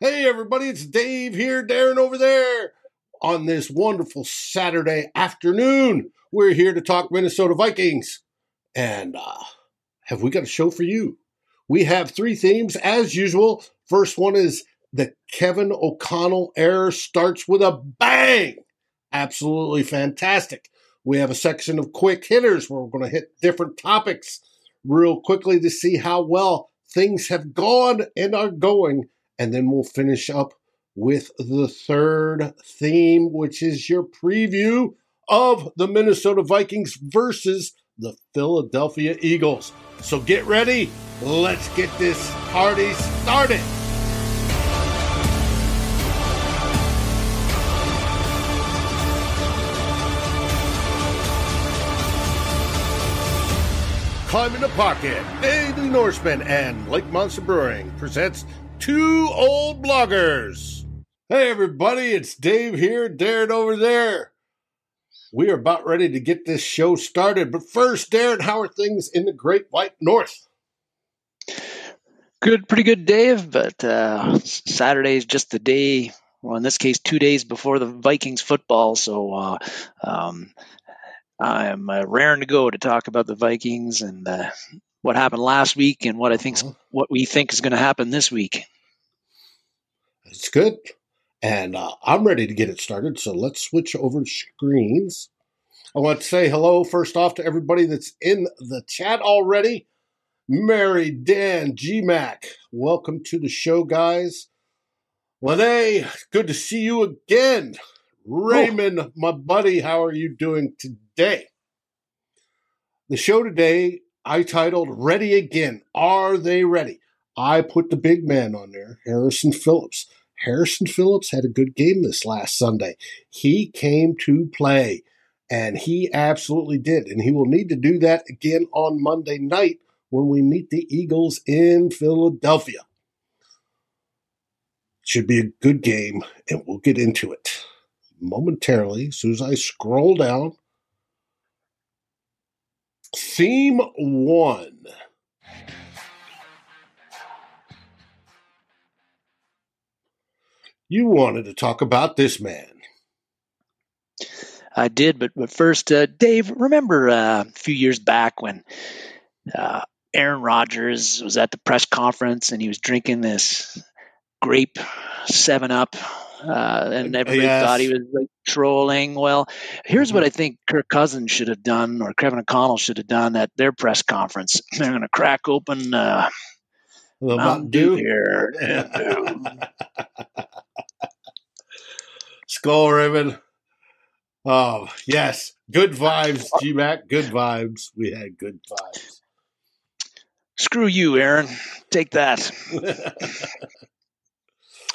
Hey, everybody, it's Dave here, Darren over there. On this wonderful Saturday afternoon, we're here to talk Minnesota Vikings. And uh, have we got a show for you? We have three themes as usual. First one is the Kevin O'Connell error starts with a bang. Absolutely fantastic. We have a section of quick hitters where we're going to hit different topics real quickly to see how well things have gone and are going and then we'll finish up with the third theme, which is your preview of the Minnesota Vikings versus the Philadelphia Eagles. So get ready. Let's get this party started. Climb in the Pocket, Daily Norseman, and Lake Monster Brewing presents two old bloggers. Hey, everybody, it's Dave here, Darren over there. We are about ready to get this show started. But first, Darren, how are things in the Great White North? Good, pretty good, Dave. But uh, Saturday is just the day, well, in this case, two days before the Vikings football. So uh, um, I'm uh, raring to go to talk about the Vikings and uh, what happened last week and what I think uh-huh. what we think is going to happen this week. It's good, and uh, I'm ready to get it started. So let's switch over screens. I want to say hello first off to everybody that's in the chat already. Mary, Dan, GMAC, welcome to the show, guys. Lene, good to see you again. Raymond, oh. my buddy, how are you doing today? The show today I titled Ready Again. Are they ready? I put the big man on there, Harrison Phillips. Harrison Phillips had a good game this last Sunday. He came to play, and he absolutely did. And he will need to do that again on Monday night when we meet the Eagles in Philadelphia. Should be a good game, and we'll get into it momentarily as soon as I scroll down Theme one. You wanted to talk about this man. I did, but but first, uh, Dave, remember uh, a few years back when uh, Aaron Rodgers was at the press conference and he was drinking this grape Seven Up uh, and everybody yes. thought he was like trolling. Well, here's what mm-hmm. I think Kirk Cousins should have done, or Kevin O'Connell should have done at their press conference. They're going to crack open uh, Mountain Dew here. Skull Raven. Oh yes, good vibes, G Mac. Good vibes. We had good vibes. Screw you, Aaron. Take that.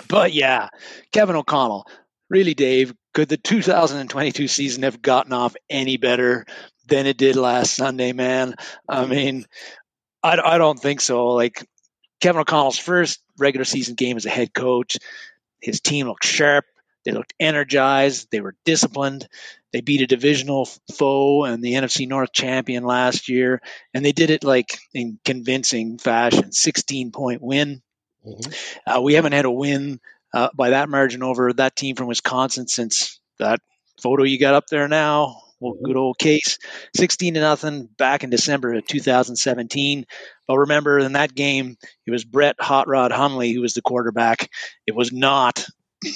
But yeah, Kevin O'Connell, really, Dave, could the 2022 season have gotten off any better than it did last Sunday, man? I mean, I, I don't think so. Like, Kevin O'Connell's first regular season game as a head coach, his team looked sharp. They looked energized. They were disciplined. They beat a divisional foe and the NFC North champion last year, and they did it like in convincing fashion. 16 point win. Mm-hmm. Uh, we haven't had a win uh, by that margin over that team from Wisconsin since that photo you got up there now. Well, mm-hmm. good old case, sixteen to nothing back in December of 2017. But remember, in that game, it was Brett Hot Rod Hundley who was the quarterback. It was not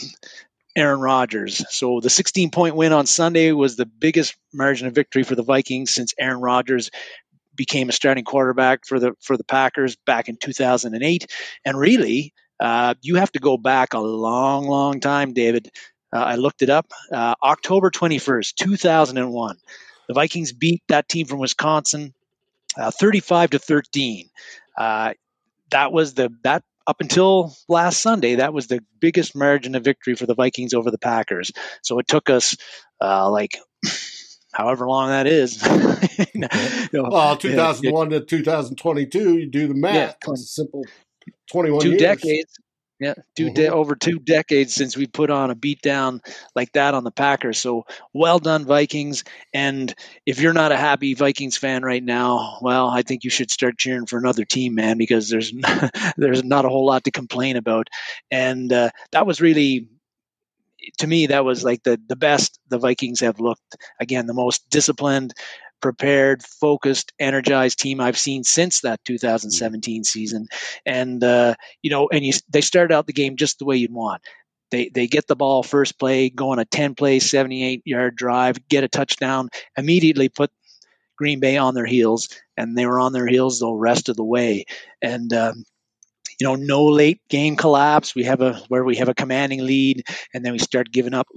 Aaron Rodgers. So the 16 point win on Sunday was the biggest margin of victory for the Vikings since Aaron Rodgers became a starting quarterback for the for the Packers back in 2008. And really, uh, you have to go back a long, long time, David. Uh, I looked it up. Uh, October 21st, 2001. The Vikings beat that team from Wisconsin, uh, 35 to 13. Uh, that was the that up until last Sunday, that was the biggest margin of victory for the Vikings over the Packers. So it took us uh, like however long that is. you know, well, 2001 yeah, to 2022, you do the math. Yeah, it's simple 21 two years. decades. Yeah, 2 mm-hmm. over two decades since we put on a beatdown like that on the Packers. So well done, Vikings. And if you're not a happy Vikings fan right now, well, I think you should start cheering for another team, man, because there's there's not a whole lot to complain about. And uh, that was really to me, that was like the the best the Vikings have looked. Again, the most disciplined, prepared, focused, energized team I've seen since that 2017 season. And uh, you know, and you, they started out the game just the way you'd want. They they get the ball first play, go on a 10 play, 78 yard drive, get a touchdown, immediately put Green Bay on their heels, and they were on their heels the rest of the way. And um, you know, no late game collapse. We have a where we have a commanding lead, and then we start giving up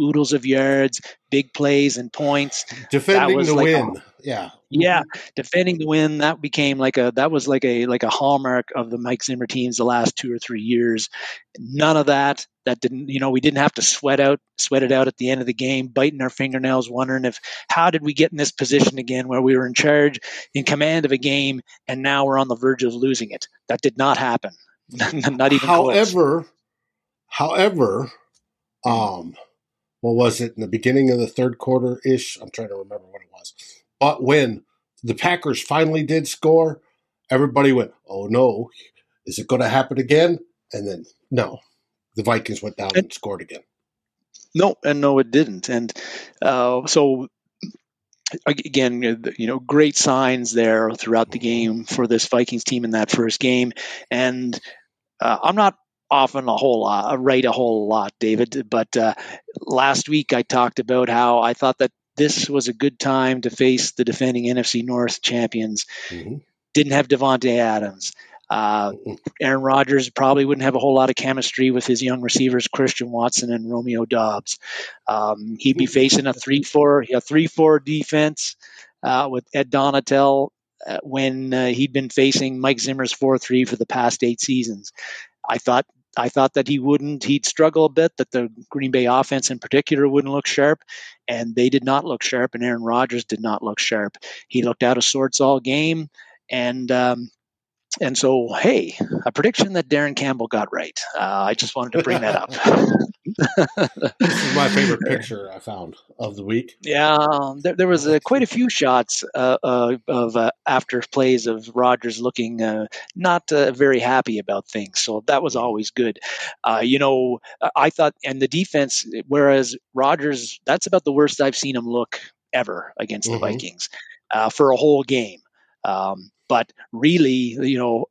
oodles of yards, big plays and points. Defending the like win, yeah, yeah, defending the win. That became like a that was like a like a hallmark of the Mike Zimmer teams the last two or three years. None of that. That didn't, you know, we didn't have to sweat out, sweat it out at the end of the game, biting our fingernails, wondering if how did we get in this position again where we were in charge, in command of a game, and now we're on the verge of losing it. That did not happen. not even. However, close. however, um, what was it in the beginning of the third quarter ish? I'm trying to remember what it was. But when the Packers finally did score, everybody went, "Oh no, is it going to happen again?" And then no, the Vikings went down and, and scored again. No, and no, it didn't. And uh, so again, you know, great signs there throughout the game for this Vikings team in that first game. And uh, I'm not often a whole lot, uh, right a whole lot, David. But uh, last week I talked about how I thought that this was a good time to face the defending NFC North champions. Mm-hmm. Didn't have Davante Adams. Uh, Aaron Rodgers probably wouldn't have a whole lot of chemistry with his young receivers, Christian Watson and Romeo Doubs. Um, he'd be facing a three-four, a three-four defense uh, with Ed Donatell uh, when uh, he'd been facing Mike Zimmer's four-three for the past eight seasons. I thought I thought that he wouldn't. He'd struggle a bit. That the Green Bay offense, in particular, wouldn't look sharp, and they did not look sharp. And Aaron Rodgers did not look sharp. He looked out of sorts all game, and um, and so, hey, a prediction that Darren Campbell got right. Uh, I just wanted to bring that up. this is my favorite picture I found of the week. Yeah, there, there was uh, quite a few shots uh, uh of uh, after plays of Rodgers looking uh, not very happy about things. So that was always good. you know, I thought, and the defense, whereas Rodgers, that's about the worst I've seen him look ever against mm-hmm. the Vikings for a whole game. Um, but really, you know,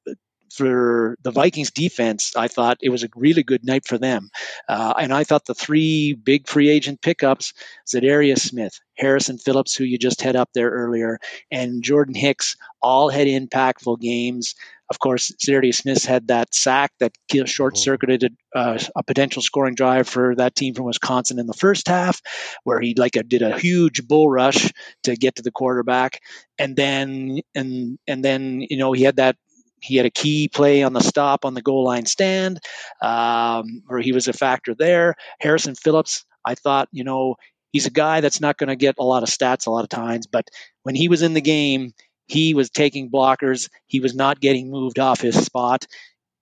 for the Vikings defense, I thought it was a really good night for them. Uh, and I thought the three big free agent pickups, Za'Darius Smith, Harrison Phillips, who you just had up there earlier, and Jordan Hicks, all had impactful games. Of course, Za'Darius Smith had that sack that short circuited uh, a potential scoring drive for that team from Wisconsin in the first half, where he like a, did a huge bull rush to get to the quarterback, and then and and then you know he had that he had a key play on the stop on the goal line stand, um, where he was a factor there. Harrison Phillips, I thought, you know, he's a guy that's not going to get a lot of stats a lot of times, but when he was in the game, he was taking blockers. He was not getting moved off his spot,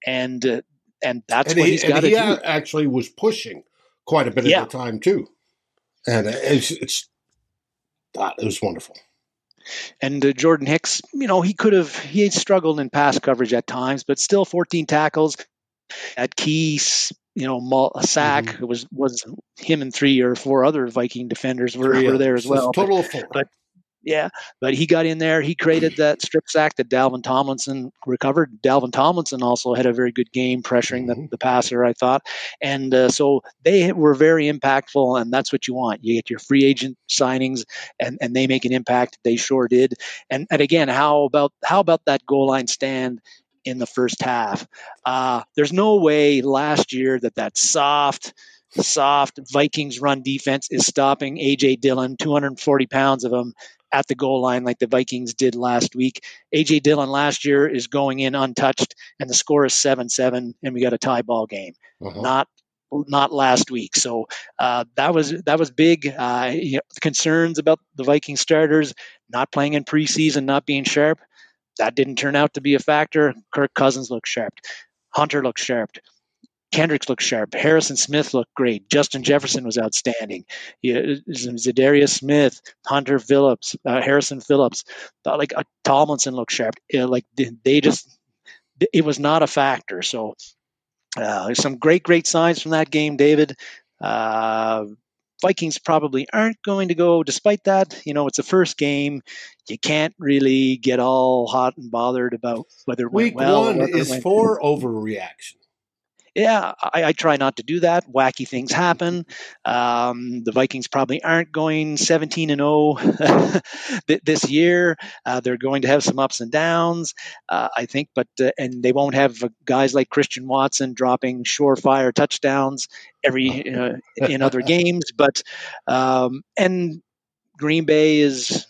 and uh, and that's and what he, he's got to do. Actually, was pushing quite a bit yeah. at the time too, and it's, it's that it was wonderful. And uh, Jordan Hicks, you know, he could have he struggled in pass coverage at times, but still 14 tackles at keys. You know, a sack mm-hmm. was was him and three or four other Viking defenders were, were there as well. Total but, of four. But yeah, but he got in there. He created that strip sack that Dalvin Tomlinson recovered. Dalvin Tomlinson also had a very good game pressuring the, mm-hmm. the passer, I thought. And uh, so they were very impactful, and that's what you want. You get your free agent signings, and, and they make an impact. They sure did. And, and again, how about how about that goal line stand in the first half? Uh, there's no way last year that that soft soft Vikings run defense is stopping AJ Dillon, 240 pounds of him, at the goal line like the Vikings did last week. AJ Dillon last year is going in untouched, and the score is seven seven, and we got a tie ball game. Uh-huh. Not not last week. So uh, that was that was big. Uh, you know, concerns about the Viking starters not playing in preseason, not being sharp. That didn't turn out to be a factor. Kirk Cousins looked sharp. Hunter looked sharp. Kendricks looked sharp. Harrison Smith looked great. Justin Jefferson was outstanding. Yeah, Za'Darius Smith, Hunter Phillips, uh, Harrison Phillips, uh, like uh, Tomlinson looked sharp. Yeah, like they just, it was not a factor. So uh, some great, great signs from that game, David. Uh, Vikings probably aren't going to go, despite that. You know, it's a first game. You can't really get all hot and bothered about whether it Week went well. one is for overreaction yeah, I, I, try not to do that. Wacky things happen. Um, the Vikings probably aren't going 17 and 0 this year. Uh, they're going to have some ups and downs, uh, I think, but uh, and they won't have guys like Christian Watson dropping surefire touchdowns every uh, in other games. But um, and Green Bay is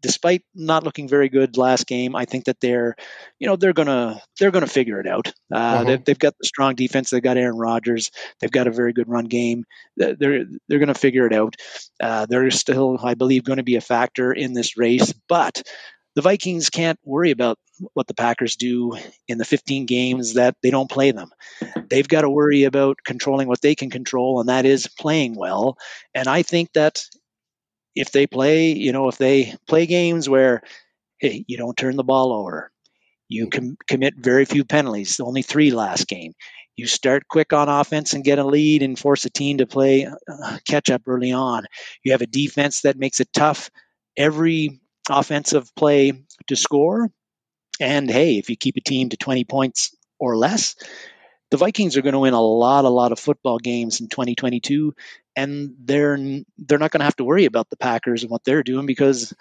despite not looking very good last game, I think that they're, you know, they're gonna they're gonna figure it out. Uh, uh-huh. they've, they've, got the strong defense. They've got Aaron Rodgers. They've got a very good run game. They're they're gonna figure it out. Uh, they're still, I believe, going to be a factor in this race, but. The Vikings can't worry about what the Packers do in the 15 games that they don't play them. They've got to worry about controlling what they can control, and that is playing well. And I think that if they play, you know, if they play games where hey, you don't turn the ball over, you com- commit very few penalties, only three last game. You start quick on offense and get a lead and force a team to play uh, catch up early on. You have a defense that makes it tough every offensive play to score. And hey, if you keep a team to 20 points or less, the Vikings are going to win a lot, a lot of football games in 2022, and they're they're not going to have to worry about the Packers and what they're doing because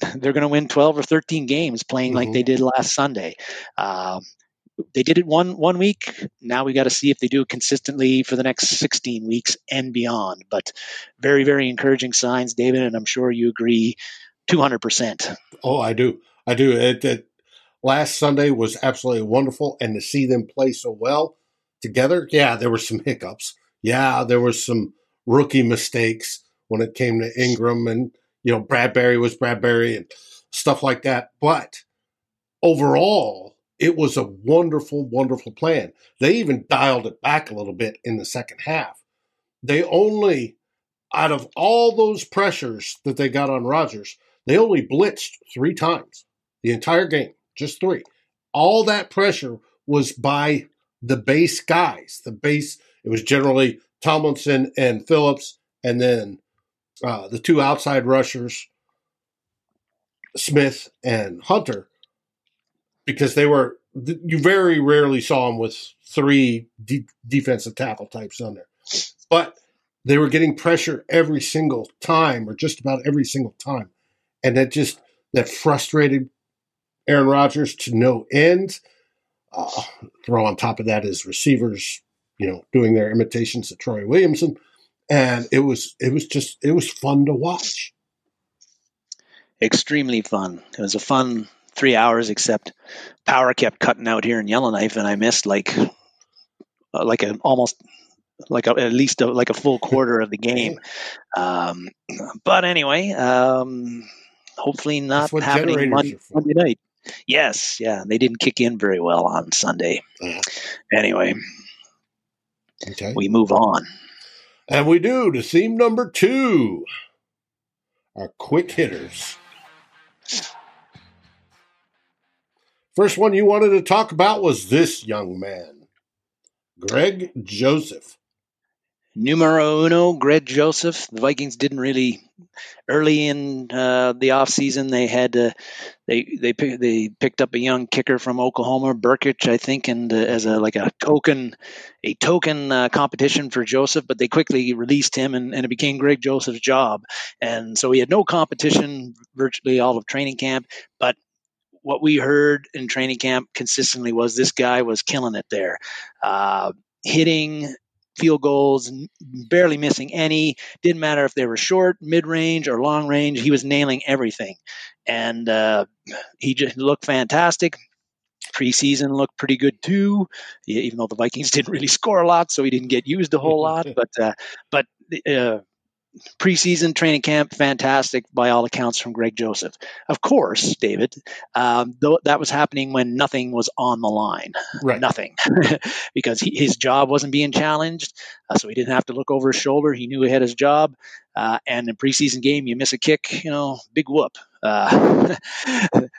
they're going to win 12 or 13 games playing mm-hmm. like they did last Sunday. Um, they did it one one week. Now we got to see if they do it consistently for the next 16 weeks and beyond. But very, very encouraging signs, David, and I'm sure you agree 200%. Oh, I do. I do. It, it, last Sunday was absolutely wonderful, and to see them play so well together, yeah, there were some hiccups. Yeah, there were some rookie mistakes when it came to Ingram and you know Bradbury was Bradbury and stuff like that. But overall, it was a wonderful, wonderful plan. They even dialed it back a little bit in the second half. They only, out of all those pressures that they got on Rodgers, they only blitzed three times the entire game, just three. All that pressure was by the base guys. The base, it was generally Tomlinson and Phillips, and then uh, the two outside rushers, Smith and Hunter, because they were you very rarely saw them with three de- defensive tackle types on there, but they were getting pressure every single time, or just about every single time, and that just that frustrated Aaron Rodgers to no end. Uh, throw on top of that his receivers you know, doing their imitations of Troy Williamson, and it was it was just it was fun to watch. Extremely fun. It was a fun three hours, except power kept cutting out here in Yellowknife, and I missed like uh, like an almost like a, at least a, like a full quarter of the game. Um, but anyway, um, hopefully not happening Monday, Monday, night. Yes, yeah, they didn't kick in very well on Sunday. Uh-huh. Anyway, Okay. We move on. And we do to theme number two our quick hitters. First one you wanted to talk about was this young man, Greg Joseph numero uno, Greg Joseph. The Vikings didn't really early in uh, the offseason they had uh, they they they picked up a young kicker from Oklahoma, Brkic, I think, and uh, as a like a token a token uh, competition for Joseph, but they quickly released him and, and it became Greg Joseph's job, and so he had no competition virtually all of training camp, but what we heard in training camp consistently was this guy was killing it there, uh, hitting field goals, barely missing any. Didn't matter if they were short, mid range, or long range. He was nailing everything, and uh, he just looked fantastic. Preseason looked pretty good too, even though the Vikings didn't really score a lot, so he didn't get used a whole lot. But uh, but uh, preseason training camp, fantastic by all accounts from Greg Joseph. Of course, David, um, though that was happening when nothing was on the line, Right. nothing, because he, his job wasn't being challenged, uh, so he didn't have to look over his shoulder. He knew he had his job, uh, and in preseason game, you miss a kick, you know, big whoop. Uh,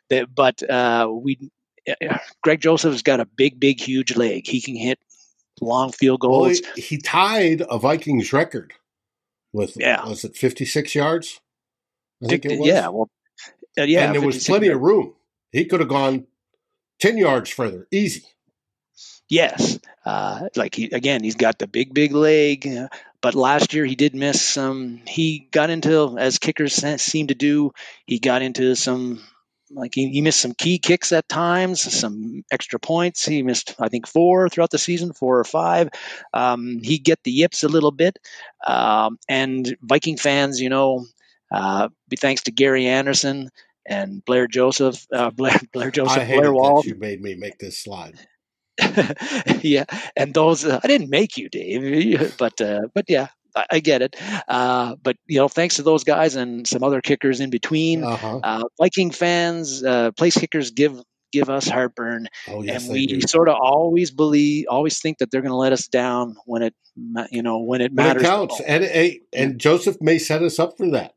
but uh, we, Greg Joseph's got a big, big, huge leg. He can hit long field Well, goals. he, he tied a Vikings record with Yeah. was it 56 yards? I think it was. yeah, well, uh, yeah, and there was plenty yards. of room. He could have gone 10 yards further, easy. Yes, uh, like he again, he's got the big, big leg. Uh, but last year he did miss some. He got into as kickers seem to do. He got into some like he, he missed some key kicks at times, some extra points. He missed I think four throughout the season, four or five. Um, he get the yips a little bit, um, and Viking fans, you know, uh, be thanks to Gary Anderson and Blair Joseph, uh, Blair Blair Joseph, Blair Walsh. you made me make this slide. yeah, and those uh, I didn't make you, Dave, but uh, but yeah, I, I get it. Uh, but you know, thanks to those guys and some other kickers in between, Uh-huh. uh, Viking fans, uh, place kickers give give us heartburn, Oh, yes, and we do. sort of always believe, always think that they're going to let us down when it, you know, when it When it matters. the counts. And, and, and Joseph may set us up for that.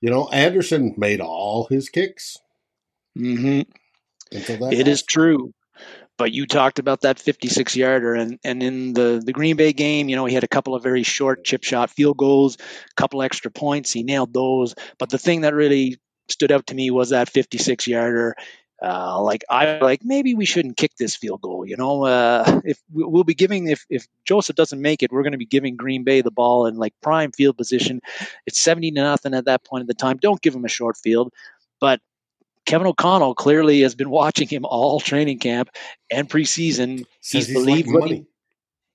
You know, Anderson made all his kicks Mhm. that. It is last- true. But you talked about that 56 yarder, and, and in the, the Green Bay game, you know, he had a couple of very short chip shot field goals, a couple extra points. He nailed those. But the thing that really stood out to me was that 56 yarder. Uh, like I like maybe we shouldn't kick this field goal. You know, uh, if we- we'll be giving if if Joseph doesn't make it, we're going to be giving Green Bay the ball in like prime field position. It's 70 to nothing at that point in the time. Don't give him a short field. But Kevin O'Connell clearly has been watching him all training camp and preseason. Says he's he's believed what he-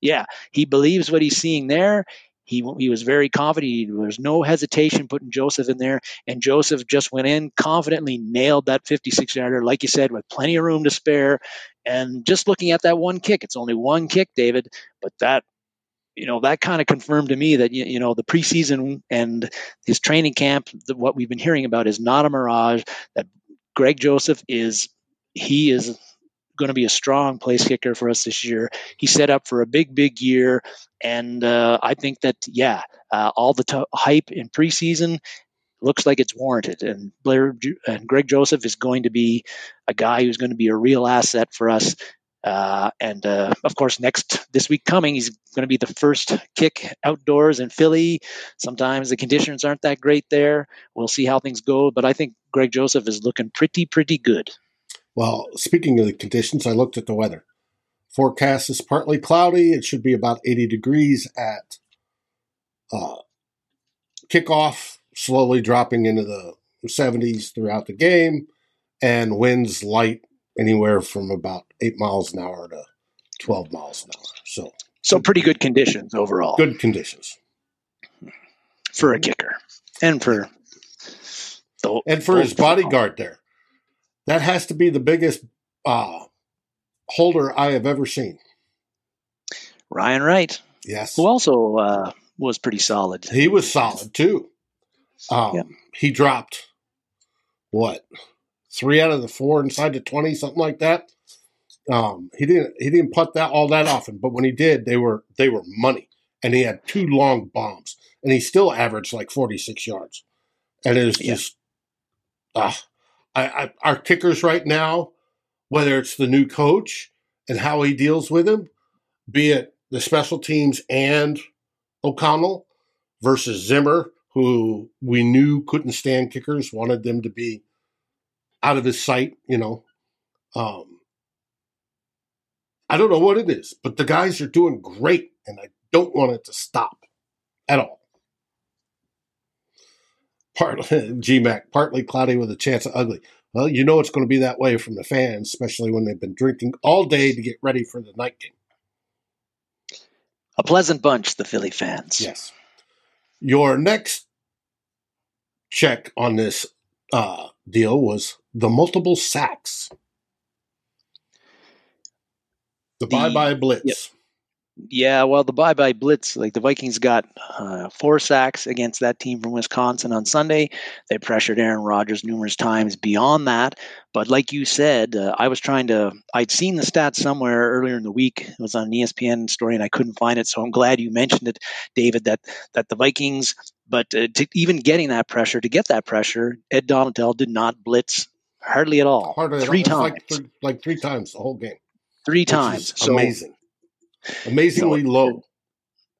Yeah, he believes what he's seeing there. He he was very confident. He, there was no hesitation putting Joseph in there, and Joseph just went in confidently, nailed that 56 yarder, like you said, with plenty of room to spare. And just looking at that one kick, it's only one kick, David, but that you know that kind of confirmed to me that you, you know the preseason and his training camp, the, what we've been hearing about is not a mirage. That Greg Joseph is he is going to be a strong place kicker for us this year. He's set up for a big, big year, and uh, I think that yeah, uh, all the t- hype in preseason looks like it's warranted. And Blair and Greg Joseph is going to be a guy who's going to be a real asset for us. Uh, and uh, of course, next this week coming, he's going to be the first kick outdoors in Philly. Sometimes the conditions aren't that great there. We'll see how things go, but I think Greg Joseph is looking pretty, pretty good. Well, speaking of the conditions, I looked at the weather. Forecast is partly cloudy. It should be about 80 degrees at uh, kickoff, slowly dropping into the 70s throughout the game, and winds light anywhere from about 8 miles an hour to 12 miles an hour. So So pretty good conditions overall good conditions. for a kicker and for the And for his bodyguard there, that has to be the biggest uh, holder I have ever seen. Ryan Wright, Yes. who also uh, was pretty solid. He was solid too. Um, Yeah. He dropped what three out of the four inside the twenty, something like that. Um, he didn't he didn't put that all that often, but when he did, they were they were money, and he had two long bombs, and he still averaged like forty six yards, and it was Yeah. just ah, I, I our kickers right now, whether it's the new coach and how he deals with him, be it the special teams and O'Connell versus Zimmer, who we knew couldn't stand kickers, wanted them to be out of his sight, you know. Um, I don't know what it is, but the guys are doing great, and I don't want it to stop at all. Partly GMAC, partly cloudy with a chance of ugly. Well, you know it's going to be that way from the fans, especially when they've been drinking all day to get ready for the night game. A pleasant bunch, the Philly fans. Yes. Your next check on this uh, deal was the multiple sacks. The The- bye bye blitz. yep. Yeah, well, the bye bye blitz, like the Vikings got uh, four sacks against that team from Wisconsin on Sunday. They pressured Aaron Rodgers numerous times beyond that. But like you said, uh, I was trying to, I'd seen the stats somewhere earlier in the week. It was on an ESPN story and I couldn't find it. So I'm glad you mentioned it, David, that, that the Vikings, but uh, to even getting that pressure, to get that pressure, Ed Donatell did not blitz hardly at all. Hardly three at all. times. Like, th- like, three times the whole game. Three times. So, amazing. Amazingly so, low.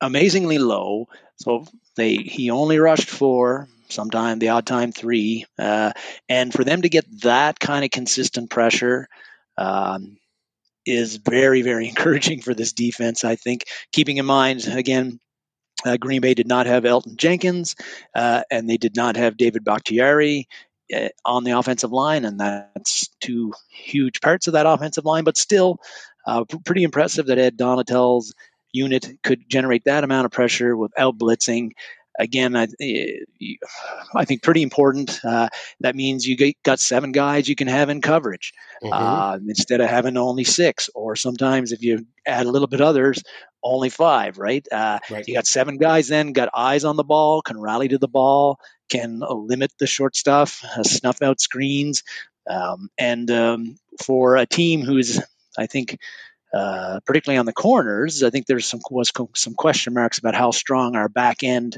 Amazingly low. So they he only rushed four, sometime the odd time three, uh, and for them to get that kind of consistent pressure. Um, is very, very encouraging for this defense. I think, keeping in mind again, uh, Green Bay did not have Elgton Jenkins, uh, and they did not have David Bakhtiari on the offensive line, and that's two huge parts of that offensive line. But still, uh, pretty impressive that Ed Donatell's unit could generate that amount of pressure without blitzing. Again, I, eh, I think pretty important. Uh, that means you got seven guys you can have in coverage mm-hmm. uh, instead of having only six, or sometimes if you add a little bit others, only five. Right? Uh, right. You got seven guys. Then got eyes on the ball, can rally to the ball, can limit the short stuff, uh, snuff out screens, um, and um, for a team who's I think, uh, particularly on the corners, I think there's some was some question marks about how strong our back end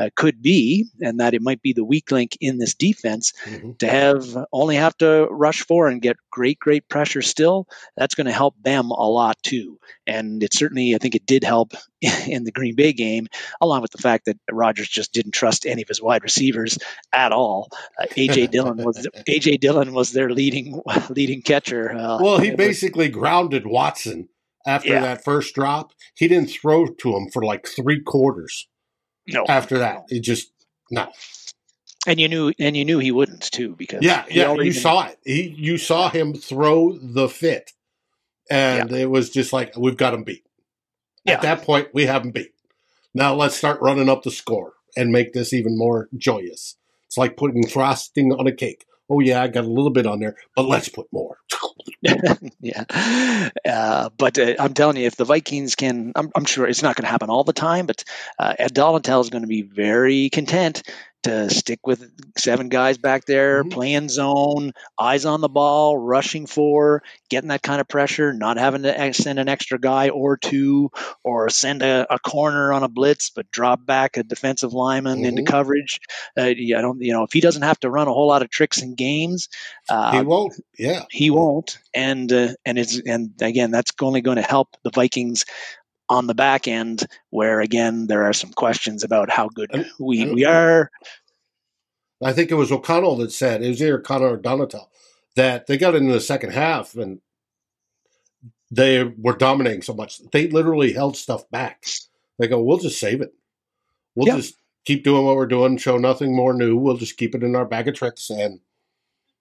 uh, could be, and that it might be the weak link in this defense mm-hmm. to have only have to rush for and get great, great pressure still. That's going to help them a lot too. And it certainly, I think it did help in the Green Bay game, along with the fact that Rodgers just didn't trust any of his wide receivers at all. Uh, AJ Dillon was AJ Dillon was their leading leading catcher. Uh, well, he basically was, grounded Watson after yeah. that first drop. He didn't throw to him for like three quarters. No. After that, it just no. And you knew, and you knew he wouldn't too, because yeah, yeah, you saw it. He, you saw him throw the fit, and yeah. it was just like we've got him beat. Yeah. At that point, we have him beat. Now let's start running up the score and make this even more joyous. It's like putting frosting on a cake. Oh yeah, I got a little bit on there, but let's put more. yeah, uh, but uh, I'm telling you, if the Vikings can, I'm, I'm sure it's not going to happen all the time, but uh, Ed is going to be very content to stick with seven guys back there, mm-hmm. playing zone, eyes on the ball, rushing for, getting that kind of pressure, not having to send an extra guy or two, or send a, a corner on a blitz, but drop back a defensive lineman mm-hmm. into coverage. Uh, I don't, you know, if he doesn't have to run a whole lot of tricks and games, uh, he won't. Yeah, he won't. And uh, and it's and again, that's only going to help the Vikings on the back end, where again there are some questions about how good we, we are. I think it was O'Connell that said it was either O'Connell or Donatell that they got into the second half and they were dominating so much they literally held stuff back. They go, "We'll just save it. We'll yeah. just keep doing what we're doing. Show nothing more new. We'll just keep it in our bag of tricks and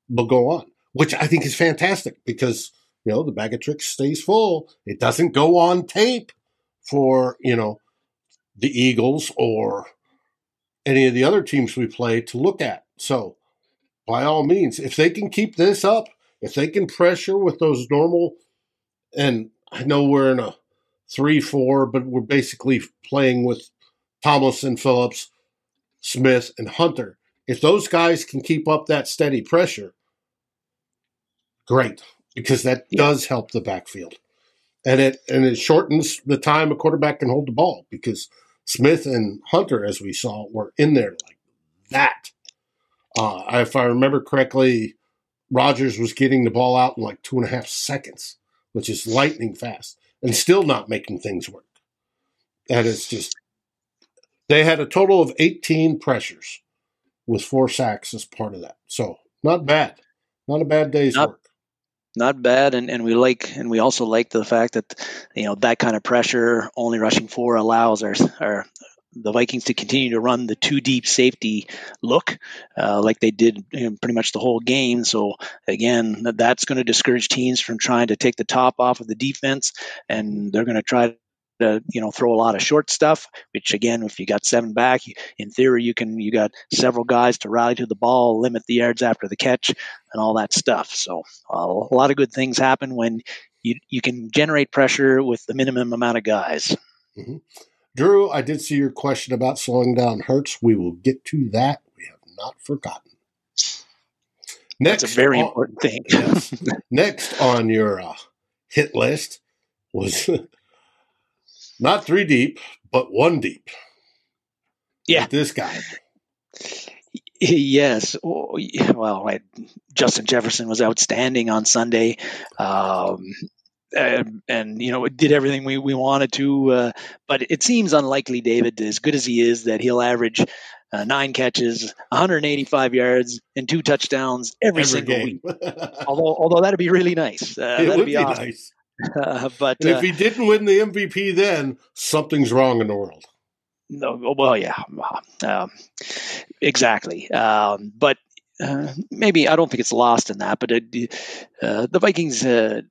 we'll go on." Which I think is fantastic because you know the bag of tricks stays full. It doesn't go on tape for, you know, the Eagles or any of the other teams we play to look at. So, by all means, if they can keep this up, if they can pressure with those normal, and I know we're in a 3 4, but we're basically playing with Thomas and Phillips, Smith, and Hunter. If those guys can keep up that steady pressure, great, because that yeah. does help the backfield and it and it shortens the time a quarterback can hold the ball because Smith and Hunter, as we saw, were in there like that. Uh, if I remember correctly, Rodgers was getting the ball out in like two and a half seconds, which is lightning fast, and still not making things work. And it's just they had a total of 18 pressures with four sacks as part of that. So not bad, not a bad day's not, work not bad and, and we like and we also like the fact that you know that kind of pressure only rushing four allows our, our the Vikings to continue to run the two deep safety look uh, like they did you know, pretty much the whole game. So again, that's going to discourage teams from trying to take the top off of the defense, and they're going to try to you know throw a lot of short stuff which again if you got seven back in theory you can you got several guys to rally to the ball limit the yards after the catch and all that stuff so uh, a lot of good things happen when you, you can generate pressure with the minimum amount of guys. Mm-hmm. Drew, I did see your question about slowing down Hurts. We will get to that. We have not forgotten. Next, That's a very on, important thing. yes. Next on your uh, hit list was not three deep, but one deep. Yeah. With this guy. Yes. Well, right. Justin Jefferson was outstanding on Sunday. Um, and, and, you know did everything we, we wanted to uh, but it seems unlikely david as good as he is that he'll average uh, nine catches 185 yards and two touchdowns every, every single game. week although although that'd be really nice uh, it that'd be, be awesome. nice uh, but if uh, he didn't win the mvp then something's wrong in the world no, well, yeah, um, exactly. Um, but uh, maybe I don't think it's lost in that. But it, uh, the Vikings, uh,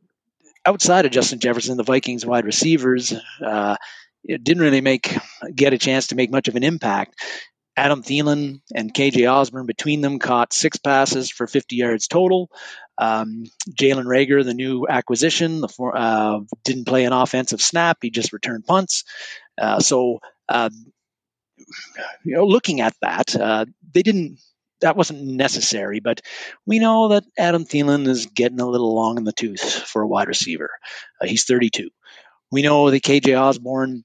outside of Justin Jefferson, the Vikings wide receivers uh, didn't really make get a chance to make much of an impact. Adam Thielen and KJ Osborn between them caught six passes for 50 yards total. Um, Jalen Reagor, the new acquisition, the uh, didn't play an offensive snap. He just returned punts. Uh, so uh, you know, looking at that, uh, they didn't. That wasn't necessary, but we know that Adam Thielen is getting a little long in the tooth for a wide receiver. Uh, he's 32. We know that KJ Osborn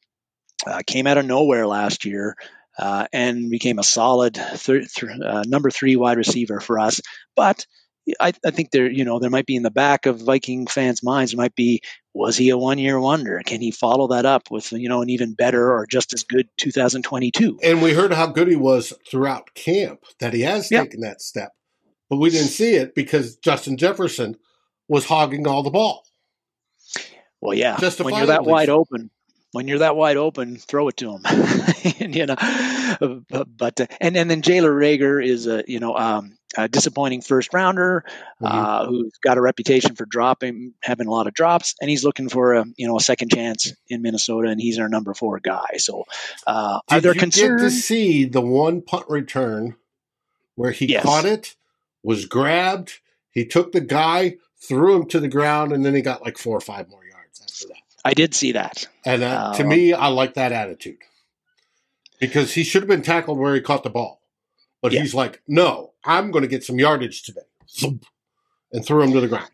uh, came out of nowhere last year uh, and became a solid th- th- uh, number three wide receiver for us. But I, I, think there, you know, there might be in the back of Viking fans' minds, there might be, was he a one-year wonder? Can he follow that up with, you know, an even better or just as good 2022? And we heard how good he was throughout camp, that he has yep. taken that step, but we didn't see it because Justin Jefferson was hogging all the ball. Well, yeah, when you're that wide open, when you're that wide open, throw it to him. and, you know, but and and then Jalen Reagor is a you know um, a disappointing first rounder mm-hmm. uh, who's got a reputation for dropping, having a lot of drops, and he's looking for a you know a second chance in Minnesota, and he's our number four guy. So, uh, Did are there you concerns? Get to see the one punt return where he yes. caught it, was grabbed, he took the guy, threw him to the ground, and then he got like four or five more yards after that. I did see that, and uh, to me, I like that attitude because he should have been tackled where he caught the ball. But yeah. he's like, no, I'm going to get some yardage today. And threw him to the ground.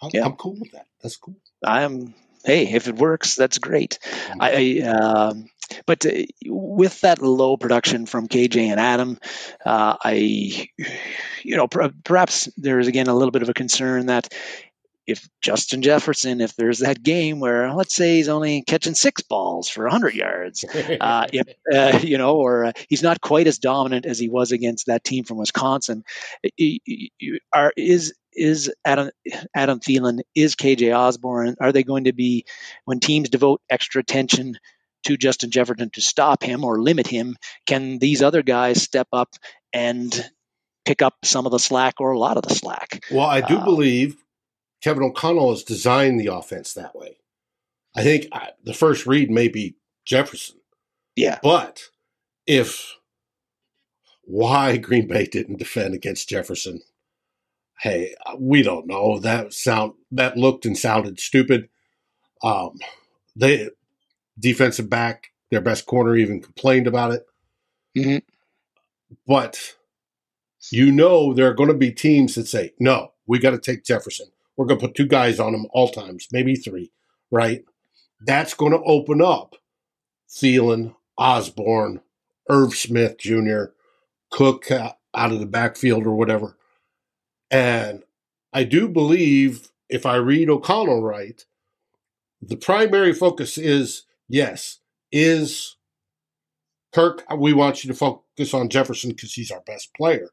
I'm, yeah. I'm cool with that. That's cool. I'm, hey, if it works, that's great. Mm-hmm. I, um, but uh, with that low production from KJ and Adam, uh, I, you know, per- perhaps there is again a little bit of a concern that if Justin Jefferson, if there's that game where let's say he's only catching six balls for 100 yards, uh, if uh, you know, or uh, he's not quite as dominant as he was against that team from Wisconsin, are is is Adam Adam Thielen is KJ Osborn? Are they going to be when teams devote extra attention? To Justin Jefferson to stop him or limit him, can these other guys step up and pick up some of the slack or a lot of the slack? Well, I do uh, believe Kevin O'Connell has designed the offense that way. I think I, the first read may be Jefferson. Yeah. But if why Green Bay didn't defend against Jefferson, hey, we don't know. That sound that looked and sounded stupid. Um, they defensive back, their best corner, even complained about it. Mm-hmm. But you know there are going to be teams that say, "No, we got to take Jefferson we're going to put two guys on him all times, maybe three, right? That's going to open up Thielen, Osborn, Irv Smith Jr., Cook out of the backfield or whatever. And I do believe, if I read O'Connell right, the primary focus is yes, is Kirk, we want you to focus on Jefferson because he's our best player,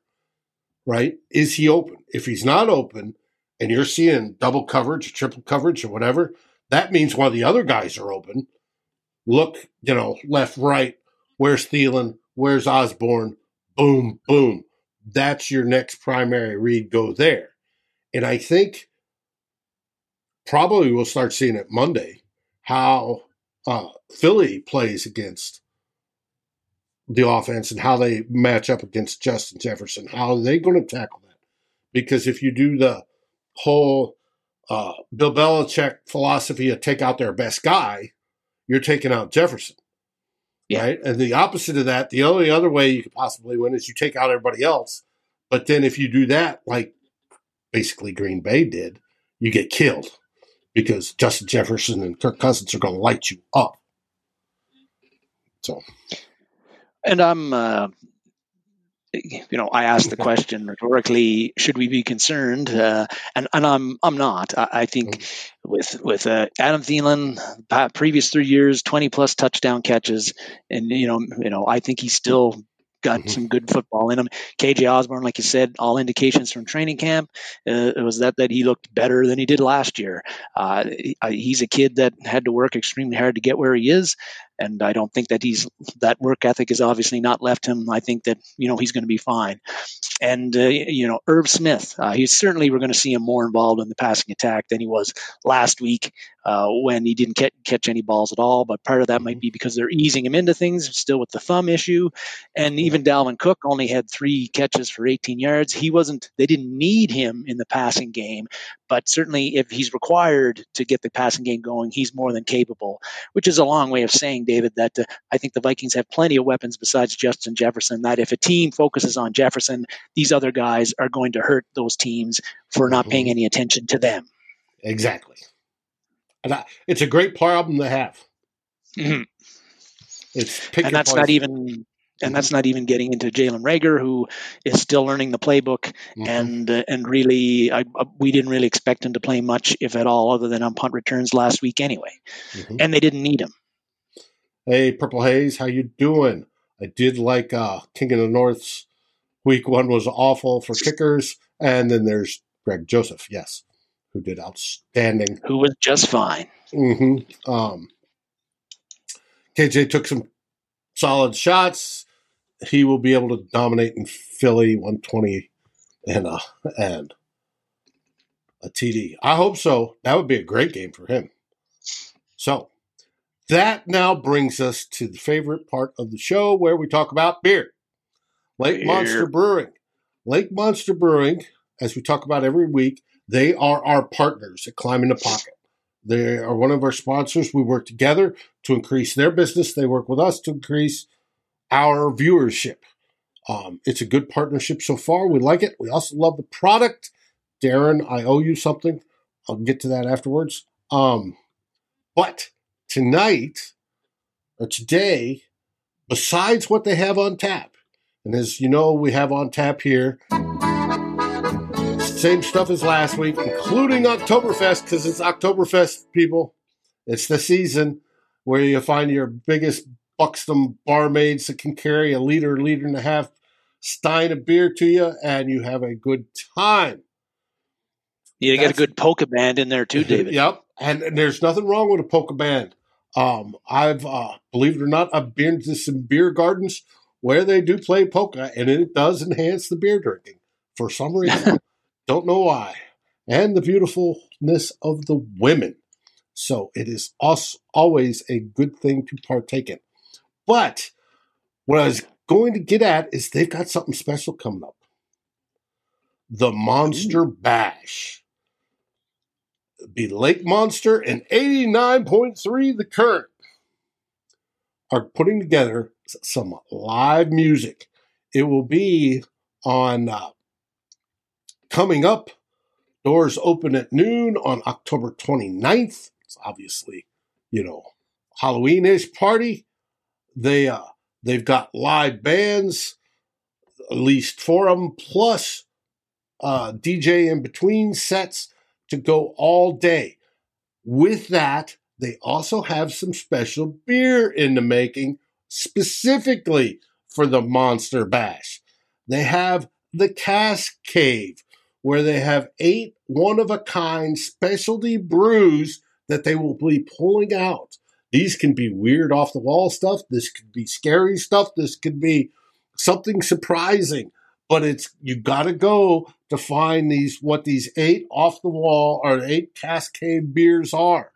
right? Is he open? If he's not open, and you're seeing double coverage, triple coverage, or whatever, that means while the other guys are open, look, you know, left, right, where's Thielen, where's Osborn, boom, boom. That's your next primary read, go there. And I think probably we'll start seeing it Monday how uh, Philly plays against the offense and how they match up against Justin Jefferson. How are they going to tackle that? Because if you do the whole uh, Bill Belichick philosophy of take out their best guy, you're taking out Jefferson. Yeah. Right. And the opposite of that, the only other way you could possibly win is you take out everybody else. But then if you do that, like basically Green Bay did, you get killed because Justin Jefferson and Kirk Cousins are going to light you up. So, And I'm, uh, you know, I asked the question rhetorically: Should we be concerned? Uh, and and I'm I'm not. I, I think with with uh, Adam Thielen, previous three years, twenty plus touchdown catches, and you know, you know, I think he's still got Mhm. some good football in him. KJ Osborn, like you said, all indications from training camp uh, was that that he looked better than he did last year. Uh, he- he's a kid that had to work extremely hard to get where he is, and I don't think that he's that work ethic has obviously not left him. I think that you know he's going to be fine. And uh, you know, Irv Smith, uh, he's certainly we're going to see him more involved in the passing attack than he was last week uh, when he didn't catch, catch any balls at all. But part of that might be because they're easing him into things, still with the thumb issue. And even Dalvin Cook only had three catches for 18 yards. He wasn't. They didn't need him in the passing game, but certainly if he's required to get the passing game going, he's more than capable. Which is a long way of saying, David, that uh, I think the Vikings have plenty of weapons besides Justin Jefferson. That if a team focuses on Jefferson, these other guys are going to hurt those teams for not paying any attention to them. exactly. And I, it's a great problem to have. Mhm. It's and that's not even and that's not even getting into Jalen Reagor, who is still learning the playbook, Mhm. and uh, and really, I, uh, we didn't really expect him to play much, if at all, other than on punt returns last week anyway. Mhm. And they didn't need him. Hey, Purple Haze, how you doing? I did like uh, King of the North's week one was awful for kickers, and then there's Greg Joseph, yes, who did outstanding. Who was just fine. Mm-hmm. Um, KJ took some solid shots. He will be able to dominate in Philly 120 and uh and a TD. I hope so. That would be a great game for him. So that now brings us to the favorite part of the show where we talk about beer. Lake Beer. Monster Brewing. Lake Monster Brewing, as we talk about every week, they are our partners at Climbing the Pocket. They are one of our sponsors. We work together to increase their business. They work with us to increase our viewership. Um, it's a good partnership so far. We like it. We also love the product. Darren, I owe you something. I'll get to that afterwards. Um, but tonight or today, besides what they have on tap, and as you know, we have on tap here same stuff as last week, including Oktoberfest, because it's Oktoberfest, people. It's the season where you find your biggest buxom barmaids that can carry a liter, liter and a half stein of beer to you, and you have a good time. You get a good polka band in there too, David. yep. And, and there's nothing wrong with a polka band. Um, I've, uh, believe it or not, I've been to some beer gardens where they do play polka, and it does enhance the beer drinking for some reason. Don't know why. And the beautifulness of the women. So it is us always a good thing to partake in. But what I was going to get at is they've got something special coming up. The Monster Bash. Be Lake Monster and 89.3 The Current are putting together some live music. It will be on uh, coming up. Doors open at noon on October 29th. It's obviously, you know, Halloween-ish party. They uh they've got live bands, at least four of them, plus uh DJ in between sets to go all day. With that, they also have some special beer in the making specifically for the Monster Bash. They have the Cask Cave, where they have eight one of a kind specialty brews that they will be pulling out. These can be weird off the wall stuff. This could be scary stuff. This could be something surprising. But it's you got to go to find these what these eight off the wall or eight Cask Cave beers are.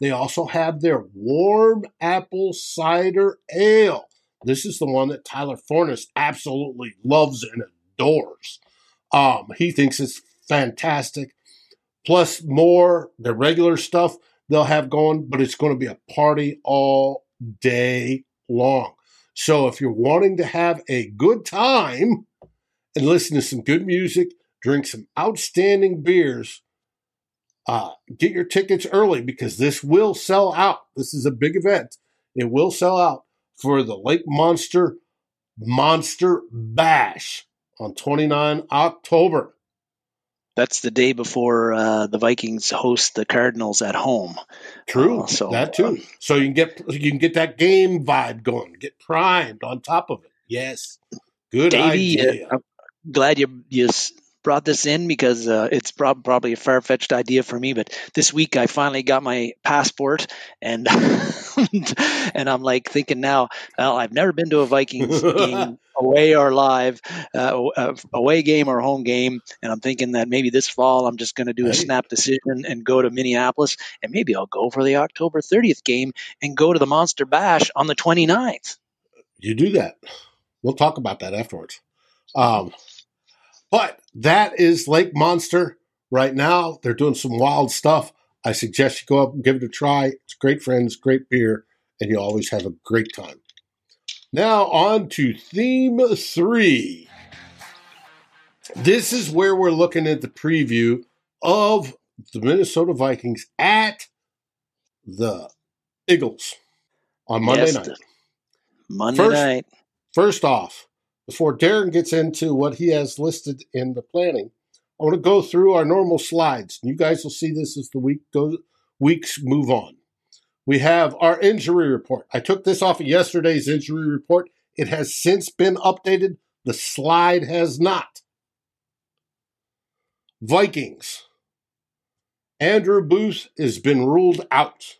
They also have their warm apple cider ale. This is the one that Tyler Fornes absolutely loves and adores. Um, he thinks it's fantastic. plus more the regular stuff they'll have going, but it's going to be a party all day long. So if you're wanting to have a good time and listen to some good music, drink some outstanding beers, uh, get your tickets early because this will sell out. This is a big event. It will sell out for the Lake Monster Monster Bash on 29 October. That's the day before uh, the Vikings host the Cardinals at home. True, uh, so that too. Um, so you can get you can get that game vibe going, get primed on top of it. Yes, good Davey, idea. Uh, I'm glad you you brought this in because uh, it's prob- probably a far fetched idea for me. But this week I finally got my passport, and and I'm like thinking now, well, I've never been to a Vikings game away or live, uh, uh, away game or home game, and I'm thinking that maybe this fall I'm just going to do a snap decision and go to Minneapolis, and maybe I'll go for the October 30th game and go to the Monster Bash on the 29th. You do that. We'll talk about that afterwards. Um, but that is Lake Monster right now. They're doing some wild stuff. I suggest you go up and give it a try. It's great friends, great beer, and you always have a great time. Now, on to theme three. This is where we're looking at the preview of the Minnesota Vikings at the Eagles on Monday yes, night. Monday first, night. First off, before Darren gets into what he has listed in the planning, I want to go through our normal slides. You guys will see this as the week goes, weeks move on. We have our injury report. I took this off of yesterday's injury report. It has since been updated. The slide has not. Vikings. Andrew Booth has been ruled out.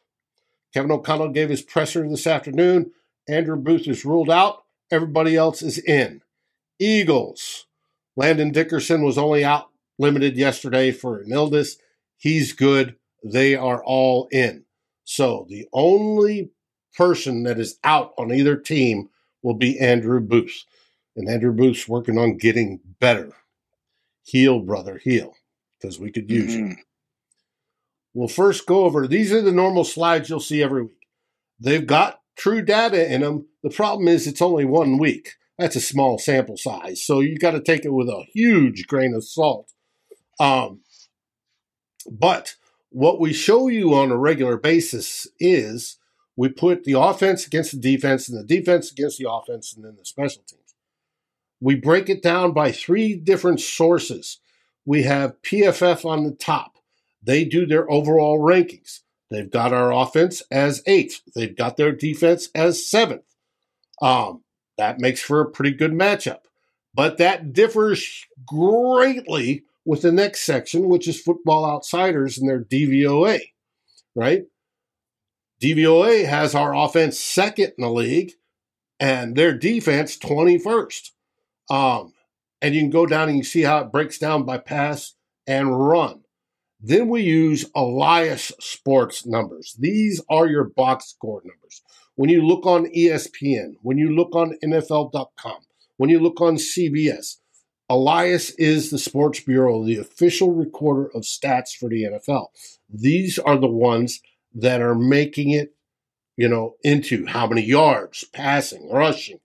Kevin O'Connell gave his presser this afternoon. Andrew Booth is ruled out. Everybody else is in. Eagles. Landon Dickerson was only out limited yesterday for an illness. He's good. They are all in. So the only person that is out on either team will be Andrew Booth. And Andrew Booth's working on getting better. Heal, brother, heal, because we could use mm-hmm. you. We'll first go over these are the normal slides you'll see every week. They've got true data in them. The problem is it's only one week. That's a small sample size. So you got to take it with a huge grain of salt. Um, but what we show you on a regular basis is we put the offense against the defense and the defense against the offense and then the special teams. We break it down by three different sources. We have PFF on the top. They do their overall rankings. They've got our offense as eighth. They've got their defense as seventh. Um, that makes for a pretty good matchup. But that differs greatly with the next section, which is Football Outsiders and their DVOA, right? DVOA has our offense second in the league and their defense 21st. Um, and you can go down and you see how it breaks down by pass and run. Then we use Elias Sports numbers. These are your box score numbers. When you look on ESPN, when you look on NFL.com, when you look on CBS, Elias is the Sports Bureau, the official recorder of stats for the NFL. These are the ones that are making it, you know, into how many yards, passing, rushing,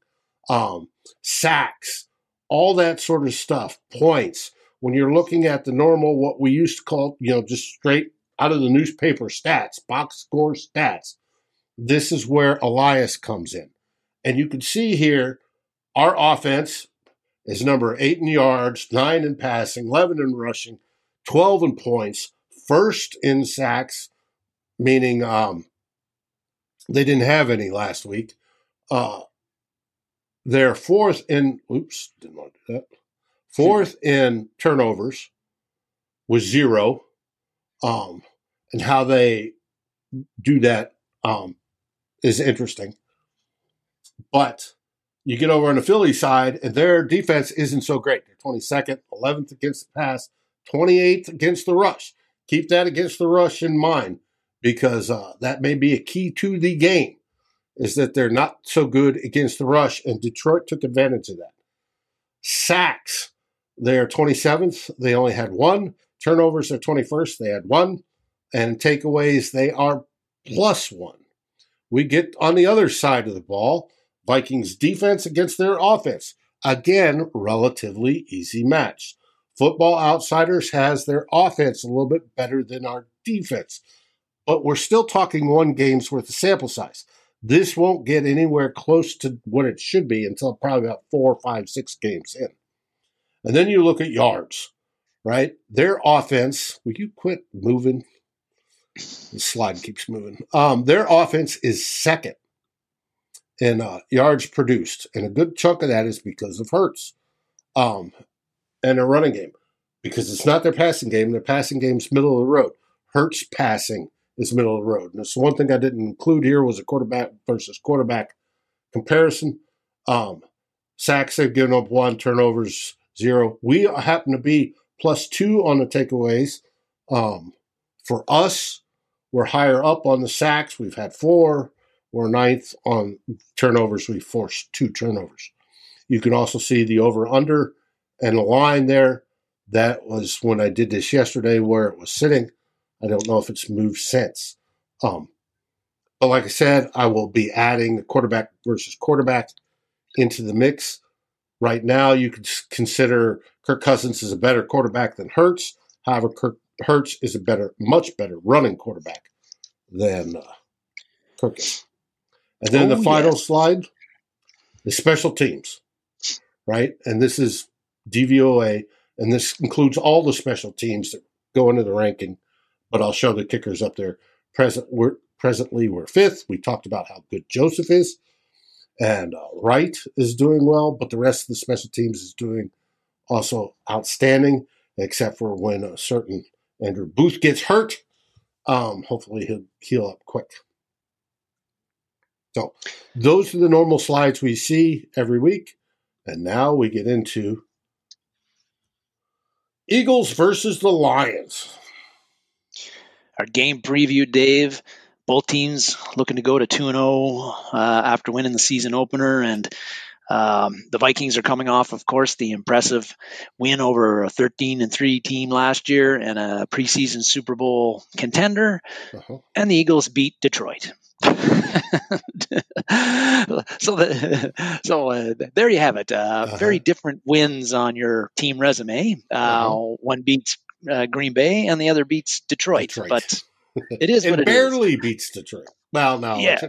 um, sacks, all that sort of stuff, points. When you're looking at the normal, what we used to call, you know, just straight out of the newspaper stats, box score stats, this is where Elias comes in. And you can see here our offense is number eight in yards, nine in passing, 11 in rushing, 12 in points, first in sacks, meaning um, they didn't have any last week. Uh, they're fourth in, oops, didn't want to do that. Fourth in turnovers with zero. Um, and how they do that um, is interesting. But you get over on the Philly side, and their defense isn't so great. They're 22nd, 11th against the pass, 28th against the rush. Keep that against the rush in mind because uh, that may be a key to the game. Is that they're not so good against the rush, and Detroit took advantage of that. Sacks, they're 27th. They only had one. turnovers are 21st. They had one. And takeaways, they are plus one. We get on the other side of the ball. Vikings defense against their offense. Again, relatively easy match. Football Outsiders has their offense a little bit better than our defense. But we're still talking one game's worth of sample size. This won't get anywhere close to what it should be until probably about four, five, six games in. And then you look at yards, right? Their offense, will you quit moving? The slide keeps moving. Um, their offense is second in uh, yards produced, and a good chunk of that is because of Hurts um, and their running game, because it's not their passing game. Their passing game's middle of the road. Hurts passing is middle of the road. And so one thing I didn't include here was a quarterback versus quarterback comparison. Um, sacks they've given up one, turnovers zero. We happen to be plus two on the takeaways. Um, for us, we're higher up on the sacks. We've had four. We're ninth on turnovers. We forced two turnovers. You can also see the over under and the line there. That was when I did this yesterday where it was sitting. I don't know if it's moved since. Um, but like I said, I will be adding the quarterback versus quarterback into the mix. Right now, you could consider Kirk Cousins is a better quarterback than Hurts. However, Kirk Hurts is a better, much better running quarterback than uh, Kirk is. And then oh, the final yes. slide, the special teams, right? And this is DVOA, and this includes all the special teams that go into the ranking but I'll show the kickers up there. Present, we're, presently, we're fifth. We talked about how good Joseph is, and uh, Wright is doing well, but the rest of the special teams is doing also outstanding, except for when a certain Andrew Booth gets hurt. Um, hopefully, he'll heal up quick. So, those are the normal slides we see every week. And now we get into Eagles versus the Lions our game preview, Dave. Both teams looking to go to 2 0 uh, after winning the season opener. And um, the Vikings are coming off, of course, the impressive win over a 13 and 3 team last year and a preseason Super Bowl contender. Uh-huh. And the Eagles beat Detroit. so the, so uh, there you have it. Uh, uh-huh. Very different wins on your team resume. Uh, uh-huh. One beats uh, Green Bay, and the other beats Detroit. Detroit. But it is it barely is. beats Detroit. Well, no, yes.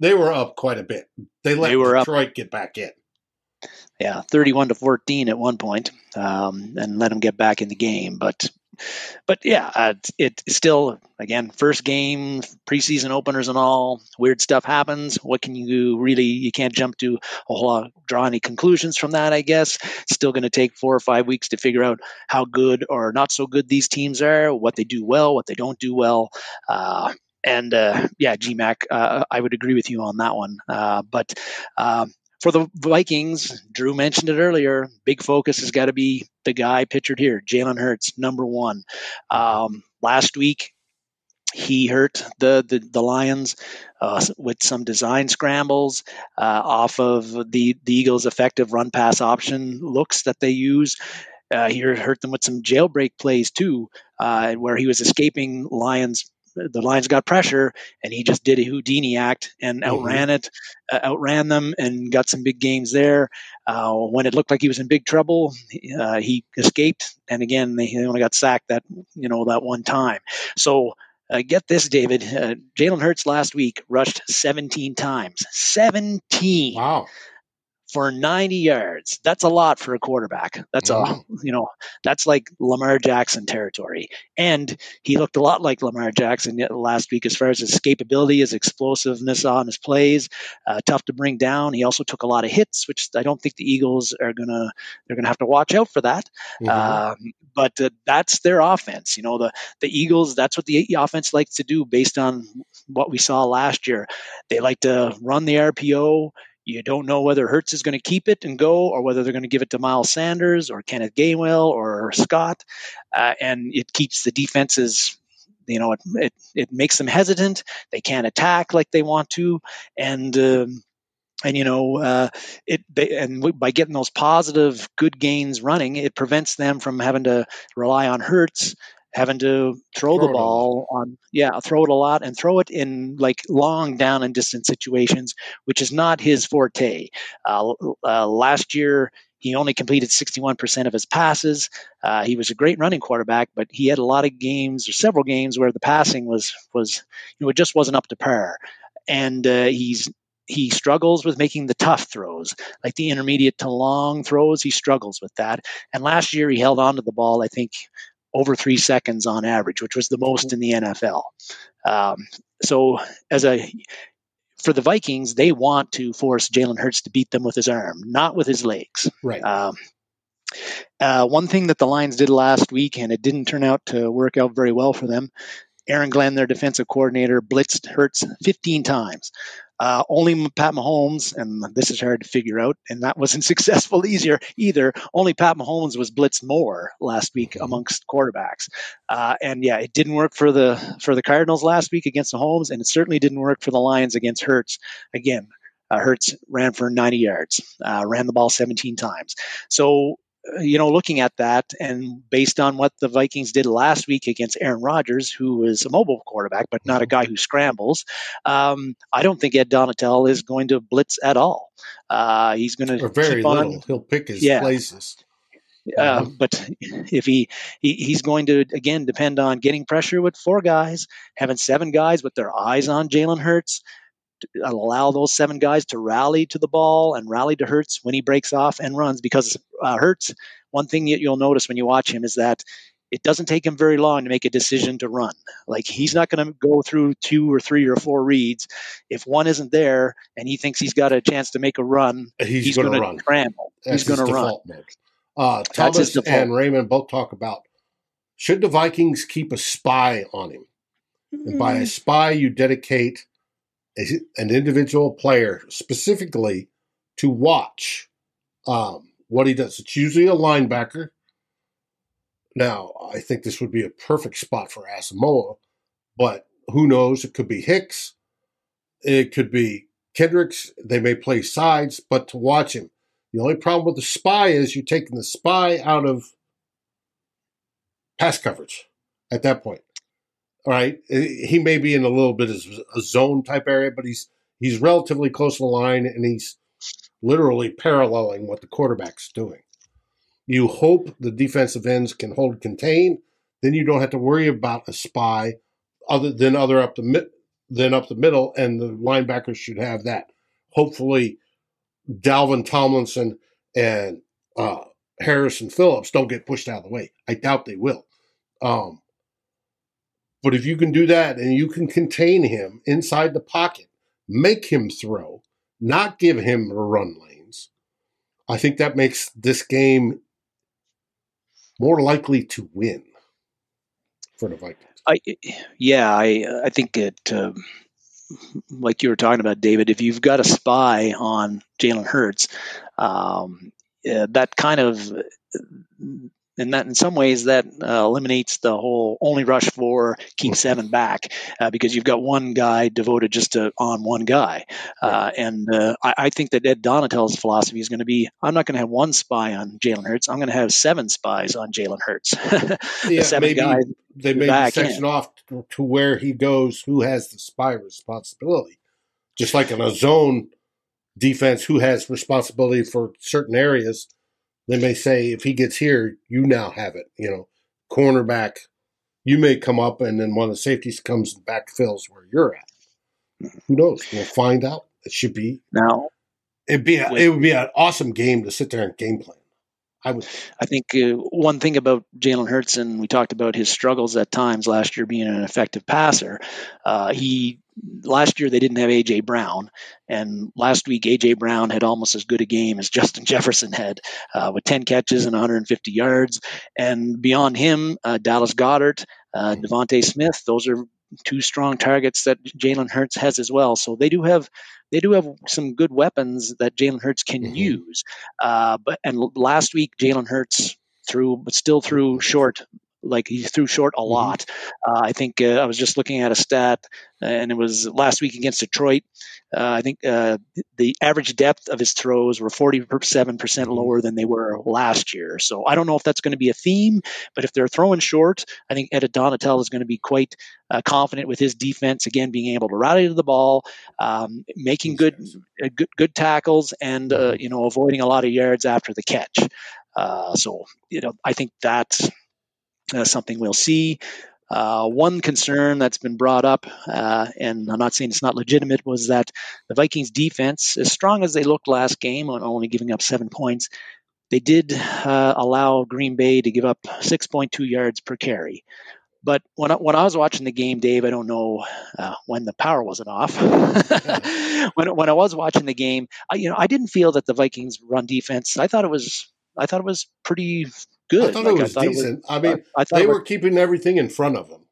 They were up quite a bit. They let they Detroit up. get back in. Yeah, thirty-one to fourteen at one point, um, and let them get back in the game. But but yeah, uh, it still again first game, preseason openers and all weird stuff happens. What can you really? You can't jump to a whole lot, draw any conclusions from that. I guess it's still going to take four or five weeks to figure out how good or not so good these teams are, what they do well, what they don't do well. Uh, and uh, yeah, GMAC, uh, I would agree with you on that one. Uh, but um, for the Vikings, Drew mentioned it earlier. Big focus has got to be the guy pictured here, Jalen Hurts, number one. Um, last week, he hurt the the, the Lions uh, with some design scrambles uh, off of the, the Eagles' effective run pass option looks that they use. Uh, he hurt them with some jailbreak plays too, uh, where he was escaping Lions the Lions got pressure, and he just did a Houdini act and mm-hmm. outran mm-hmm. it, uh, outran them, and got some big games there. Uh, when it looked like he was in big trouble, uh, he escaped, and again, they, only got sacked that you know that one time. So. Uh, get this, David. Uh, Jalen Hurts last week rushed 17 times. 17. Wow for 90 yards. That's a lot for a quarterback. That's a, you know, that's like Lamar Jackson territory. And he looked a lot like Lamar Jackson last week as far as his escapability, his explosiveness on his plays, uh, tough to bring down. He also took a lot of hits, which I don't think the Eagles are going to, they're going to have to watch out for that. Mm-hmm. Um, but uh, that's their offense. You know, the, the Eagles, that's what the offense likes to do based on what we saw last year. They like to run the RPO you don't know whether Hurts is going to keep it and go, or whether they're going to give it to Miles Sanders or Kenneth Gainwell or Scott, uh, and it keeps the defenses. You know, it, it, it makes them hesitant. They can't attack like they want to, and um, and you know uh, it they, and by getting those positive good gains running it prevents them from having to rely on Hurts having to throw, throw the ball on yeah throw it a lot and throw it in like long down and distance situations which is not his forte uh, uh, last year he only completed 61% of his passes. Uh, he was a great running quarterback, but he had a lot of games or several games where the passing was was you know it just wasn't up to par. And uh, he's he struggles with making the tough throws, like the intermediate to long throws. He struggles with that. And last year he held on to the ball, I think, over three seconds on average, which was the most in the NFL. Um, so as a for the Vikings, they want to force Jalen Hurts to beat them with his arm, not with his legs. Right. Um, uh, one thing that the Lions did last week, and it didn't turn out to work out very well for them. Aaron Glenn, their defensive coordinator, blitzed Hurts 15 times. Uh, only Pat Mahomes, and this is hard to figure out, and that wasn't successful easier either. Only Pat Mahomes was blitzed more last week mm-hmm. amongst quarterbacks, uh, and yeah, it didn't work for the for the Cardinals last week against Mahomes, and it certainly didn't work for the Lions against Hurts. Again, uh, Hurts ran for 90 yards, uh, ran the ball 17 times. So you know, looking at that and based on what the Vikings did last week against Aaron Rodgers, who is a mobile quarterback, but not a guy who scrambles, um, I don't think Ed Donatell is going to blitz at all. Uh, he's going to very little. He'll pick his yeah. places. Uh, uh-huh. but if he, he he's going to again depend on getting pressure with four guys, having seven guys with their eyes on Jalen Hurts, allow those seven guys to rally to the ball and rally to Hurts when he breaks off and runs. Because uh, Hurts, one thing that you'll notice when you watch him is that it doesn't take him very long to make a decision to run. Like he's not going to go through two or three or four reads. If one isn't there and he thinks he's got a chance to make a run, he's, he's going to run. Scramble. That's he's going to run. Mode. Uh, Thomas and Raymond both talk about should the Vikings keep a spy on him? Mm-hmm. And by a mm. spy, you dedicate an individual player specifically to watch um, what he does. It's usually a linebacker. Now, I think this would be a perfect spot for Asamoah, but who knows? It could be Hicks. It could be Kendricks. They may play sides, but to watch him. The only problem with the spy is you're taking the spy out of pass coverage at that point. All right, he may be in a little bit of a zone type area, but he's he's relatively close to the line, and he's literally paralleling what the quarterback's doing. You hope the defensive ends can hold contain, then you don't have to worry about a spy other than other up the mid, up the middle, and the linebackers should have that. Hopefully, Dalvin Tomlinson and uh, Harrison Phillips don't get pushed out of the way. I doubt they will. Um, but if you can do that and you can contain him inside the pocket, make him throw, not give him run lanes, I think that makes this game more likely to win for the Vikings. I, yeah, I I think it. Uh, like you were talking about, David, if you've got a spy on Jalen Hurts, um, uh, that kind of and that in some ways that uh, eliminates the whole only rush for keep seven back uh, because you've got one guy devoted just to on one guy. Uh, and uh, I, I, think that ed donatell's philosophy is going to be i'm not going to have one spy on jalen hurts i'm going to have seven spies on jalen hurts. Yeah, maybe they the section in. off to where he goes who has the spy responsibility. Just like in a zone defense who has responsibility for certain areas they may say, if he gets here, you now have it. You know, cornerback, you may come up, and then one of the safeties comes and backfills where you're at. Who knows? We'll find out. It should be now. It'd be a, it would be an awesome game to sit there and game plan. I would. I think uh, one thing about Jalen Hurts, and we talked about his struggles at times last year being an effective passer. Uh, he last year they didn't have AJ Brown, and last week AJ Brown had almost as good a game as Justin Jefferson had, uh, with 10 catches and 150 yards. And beyond him, uh, Dallas Goedert, uh, DeVonta Smith, those are two strong targets that Jalen Hurts has as well. So they do have they do have some good weapons that Jalen Hurts can mm-hmm. use. Uh, but and last week Jalen Hurts threw, but still threw short like he threw short a lot. Uh, I think uh, I was just looking at a stat, and it was last week against Detroit. Uh, I think uh, the average depth of his throws were 47% lower than they were last year. So I don't know if that's going to be a theme, but if they're throwing short, I think Ed Donatell is going to be quite uh, confident with his defense again, being able to rally to the ball, um, making good, uh, good good tackles, and uh, you know avoiding a lot of yards after the catch. Uh, so you know I think that's something we'll see. Uh, one concern that's been brought up, uh, and I'm not saying it's not legitimate, was that the Vikings defense, as strong as they looked last game, on only giving up seven points, they did uh, allow Green Bay to give up 6.2 yards per carry. But when I, when I was watching the game, Dave, I don't know uh, when the power wasn't off. when when I was watching the game, I, you know, I didn't feel that the Vikings run defense. I thought it was I thought it was pretty good. I thought like, it was thought decent. It was, I mean, I, I they were keeping everything in front of them,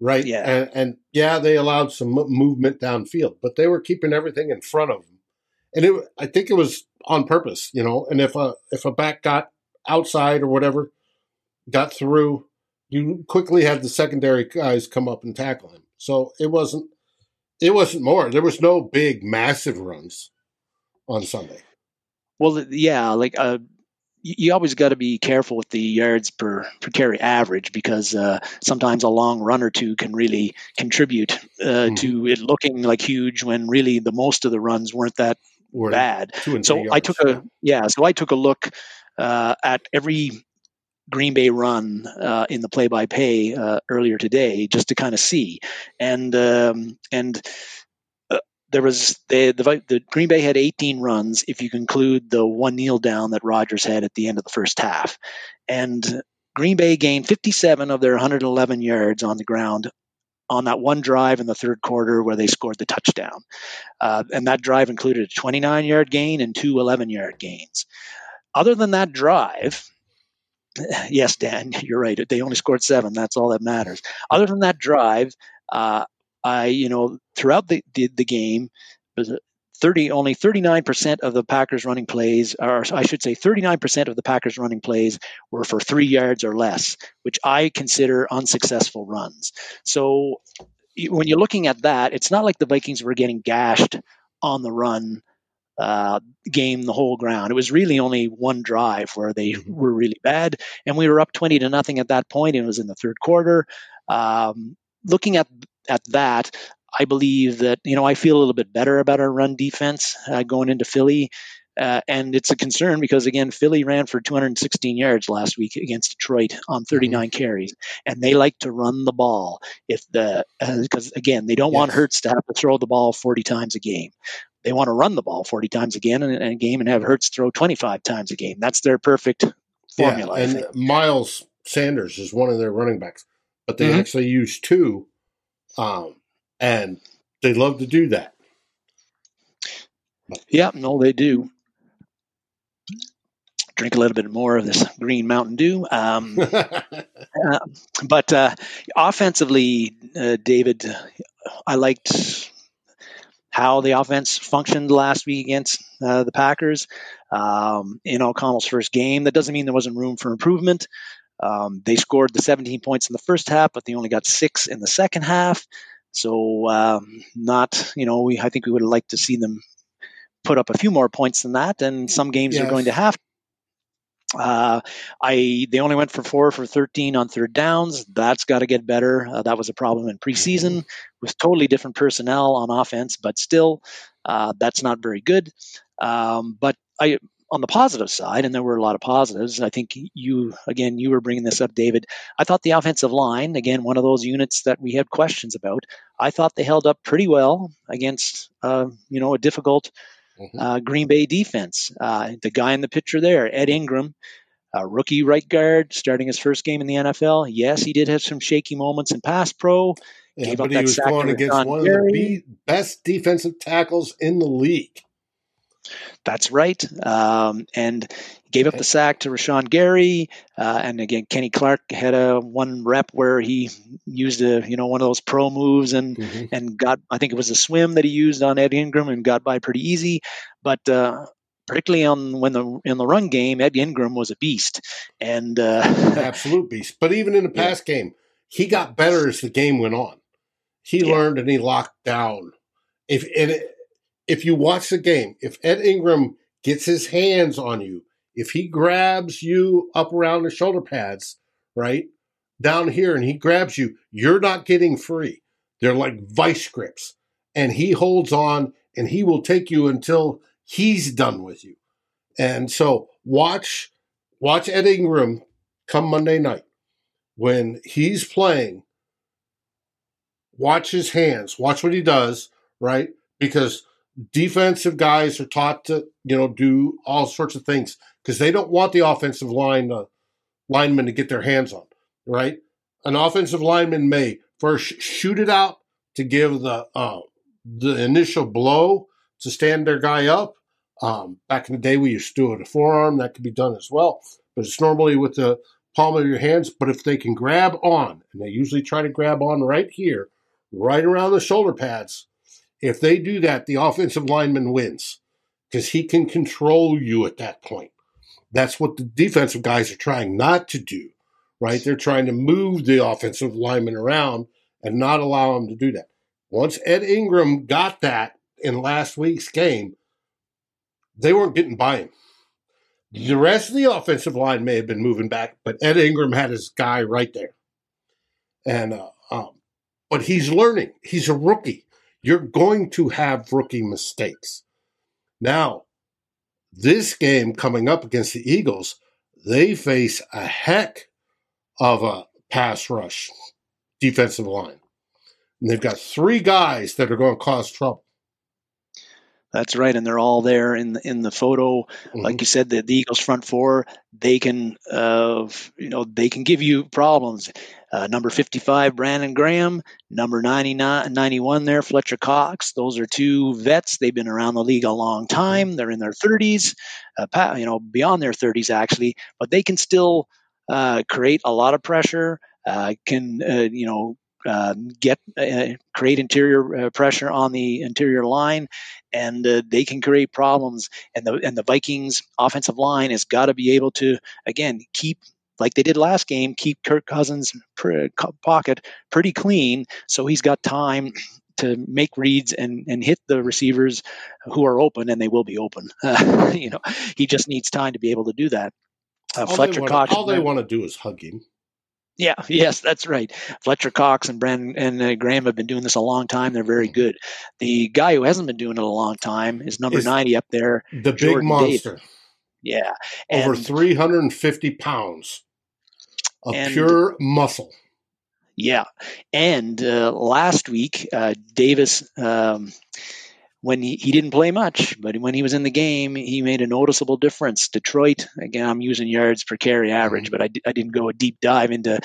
right? Yeah, and, and, yeah, they allowed some movement downfield, but they were keeping everything in front of them, and it. I think it was on purpose, you know. And if a if a back got outside or whatever, got through, you quickly had the secondary guys come up and tackle him. So it wasn't it wasn't more. There was no big massive runs on Sunday. Well, yeah, like uh, you always got to be careful with the yards per, per carry average because uh, sometimes a long run or two can really contribute uh, mm. to it looking like huge when really the most of the runs weren't that Were bad. So I took a yeah, so I took a look uh, at every Green Bay run uh, in the play-by-play uh, earlier today just to kind of see and um, and there was the, the, the Green Bay had 18 runs if you conclude the one kneel down that Rodgers had at the end of the first half, and Green Bay gained 57 of their 111 yards on the ground on that one drive in the third quarter where they scored the touchdown. Uh, and that drive included a 29 yard gain and two 11 yard gains. Other than that drive, yes, Dan, you're right. They only scored seven. That's all that matters. Other than that drive, uh, I, you know, throughout the, the, the game, 30 only 39% of the Packers running plays, or I should say 39% of the Packers running plays were for three yards or less, which I consider unsuccessful runs. So when you're looking at that, it's not like the Vikings were getting gashed on the run uh, game the whole ground. It was really only one drive where they mm-hmm. were really bad, and we were up 20 to nothing at that point. It was in the third quarter. Um, looking at at that, I believe that you know I feel a little bit better about our run defense uh, going into Philly. Uh, and it's a concern because again, Philly ran for 216 yards last week against Detroit on mm-hmm. 39 mm-hmm. carries, and they like to run the ball. If the because uh, again, they don't yes. want Hurts to have to throw the ball 40 times a game. They want to run the ball 40 times again in, in a game and have Hurts throw 25 times a game. That's their perfect formula. Yeah, and Miles Sanders is one of their running backs, but they mm-hmm. actually use two um, and they love to do that. Yeah, no, they do. Drink a little bit more of this green Mountain Dew. Um, uh, but uh, offensively, uh, David, I liked how the offense functioned last week against uh, the Packers um, in O'Connell's first game. That doesn't mean there wasn't room for improvement. Um, they scored the 17 points in the first half, but they only got six in the second half. So um, not, you know, we I think we would have liked to see them put up a few more points than that, and some games yes. are going to have. Uh, I they only went for four for 13 on third downs. That's got to get better. Uh, that was a problem in preseason mm-hmm. with totally different personnel on offense, but still, uh, that's not very good. Um, but I on the positive side, and there were a lot of positives, I think you, again, you were bringing this up, David. I thought the offensive line, again, one of those units that we had questions about, I thought they held up pretty well against, uh, you know, a difficult mm-hmm. uh, Green Bay defense. Uh, the guy in the picture there, Ed Ingram, rookie right guard, starting his first game in the NFL. Yes, he did have some shaky moments in pass pro. Yeah, but he was going against one of the best defensive tackles in the league. That's right. Um, and gave up the sack to Rashan Gary. Uh, and again, Kenny Clark had a one rep where he used a you know one of those pro moves and mm-hmm. and got I think it was a swim that he used on Ed Ingram and got by pretty easy. But uh, particularly on when the in the run game, Ed Ingram was a beast, and uh, absolute beast. But even in the pass yeah. game, he got better as the game went on. He yeah. learned and he locked down. If and if you watch the game, if Ed Ingram gets his hands on you, if he grabs you up around the shoulder pads, right down here, and he grabs you, you're not getting free. They're like vice grips, and he holds on, and he will take you until he's done with you. And so watch watch Ed Ingram come Monday night when he's playing. Watch his hands. Watch what he does, right? Because defensive guys are taught to, you know, do all sorts of things because they don't want the offensive line uh, linemen to get their hands on, right? An offensive lineman may first shoot it out to give the uh, the initial blow to stand their guy up. Um, back in the day, we used to do it a forearm. That could be done as well, but it's normally with the palm of your hands. But if they can grab on, and they usually try to grab on right here, right around the shoulder pads, if they do that, the offensive lineman wins because he can control you at that point. That's what the defensive guys are trying not to do, right? They're trying to move the offensive lineman around and not allow him to do that. Once Ed Ingram got that in last week's game, they weren't getting by him. The rest of the offensive line may have been moving back, but Ed Ingram had his guy right there. And uh, um, but he's learning. He's a rookie. You're going to have rookie mistakes. Now, this game coming up against the Eagles, they face a heck of a pass rush defensive line. And they've got three guys that are going to cause trouble. That's right, and they're all there in the in the photo. Mm-hmm. Like you said, the, the Eagles front four, they can, uh, you know, they can give you problems. Uh, number 55, Brandon Graham. Number 99, 91 there, Fletcher Cox. Those are two vets. They've been around the league a long time. They're in their 30s, uh, you know, beyond their 30s actually, but they can still uh, create a lot of pressure. Uh, can uh, you know uh, get uh, create interior uh, pressure on the interior line, and uh, they can create problems. And the and the Vikings offensive line has got to be able to again keep like they did last game, keep Kirk Cousins' pocket pretty clean, so he's got time to make reads and, and hit the receivers who are open, and they will be open. Uh, you know, he just needs time to be able to do that. Uh, all Fletcher they. All they want to do is hug him. Yeah, yes, that's right. Fletcher Cox and Brandon and uh, Graham have been doing this a long time. They're very mm-hmm. good. The guy who hasn't been doing it a long time is number is 90 up there. The Jordan big monster. Davis. Yeah. And, Over 350 pounds of and, pure muscle. Yeah. And uh, last week, uh, Davis. Um, when he, he didn't play much, but when he was in the game, he made a noticeable difference. Detroit, again, I'm using yards per carry average, but I, I didn't go a deep dive into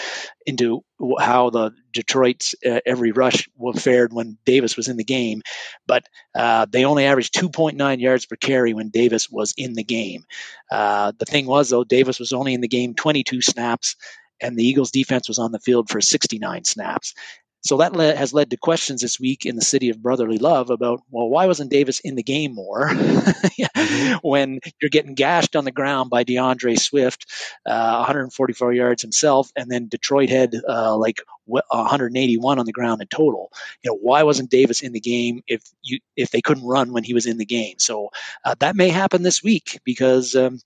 into how the Detroit's uh, every rush fared when Davis was in the game. But uh, they only averaged 2.9 yards per carry when Davis was in the game. Uh, the thing was, though, Davis was only in the game 22 snaps and the Eagles defense was on the field for 69 snaps. So that le- has led to questions this week in the city of brotherly love about, well, why wasn't Davis in the game more mm-hmm. when you're getting gashed on the ground by D'Andre Swift, uh, 144 yards himself, and then Detroit had uh, like 181 on the ground in total. You know, why wasn't Davis in the game if you if they couldn't run when he was in the game? So uh, that may happen this week because. Um,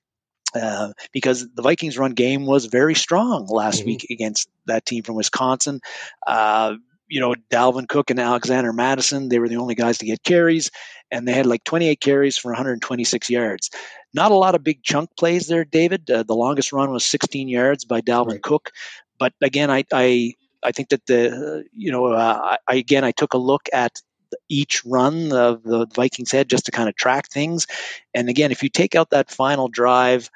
uh, because the Vikings' run game was very strong last mm-hmm. week against that team from Wisconsin. Uh, you know, Dalvin Cook and Alexander Mattison, they were the only guys to get carries, and they had like 28 carries for 126 yards. Not a lot of big chunk plays there, David. Uh, the longest run was 16 yards by Dalvin right. Cook. But again, I, I, I think that the, you know, uh, I, again, I took a look at each run of the Vikings had just to kind of track things. And again, if you take out that final drive,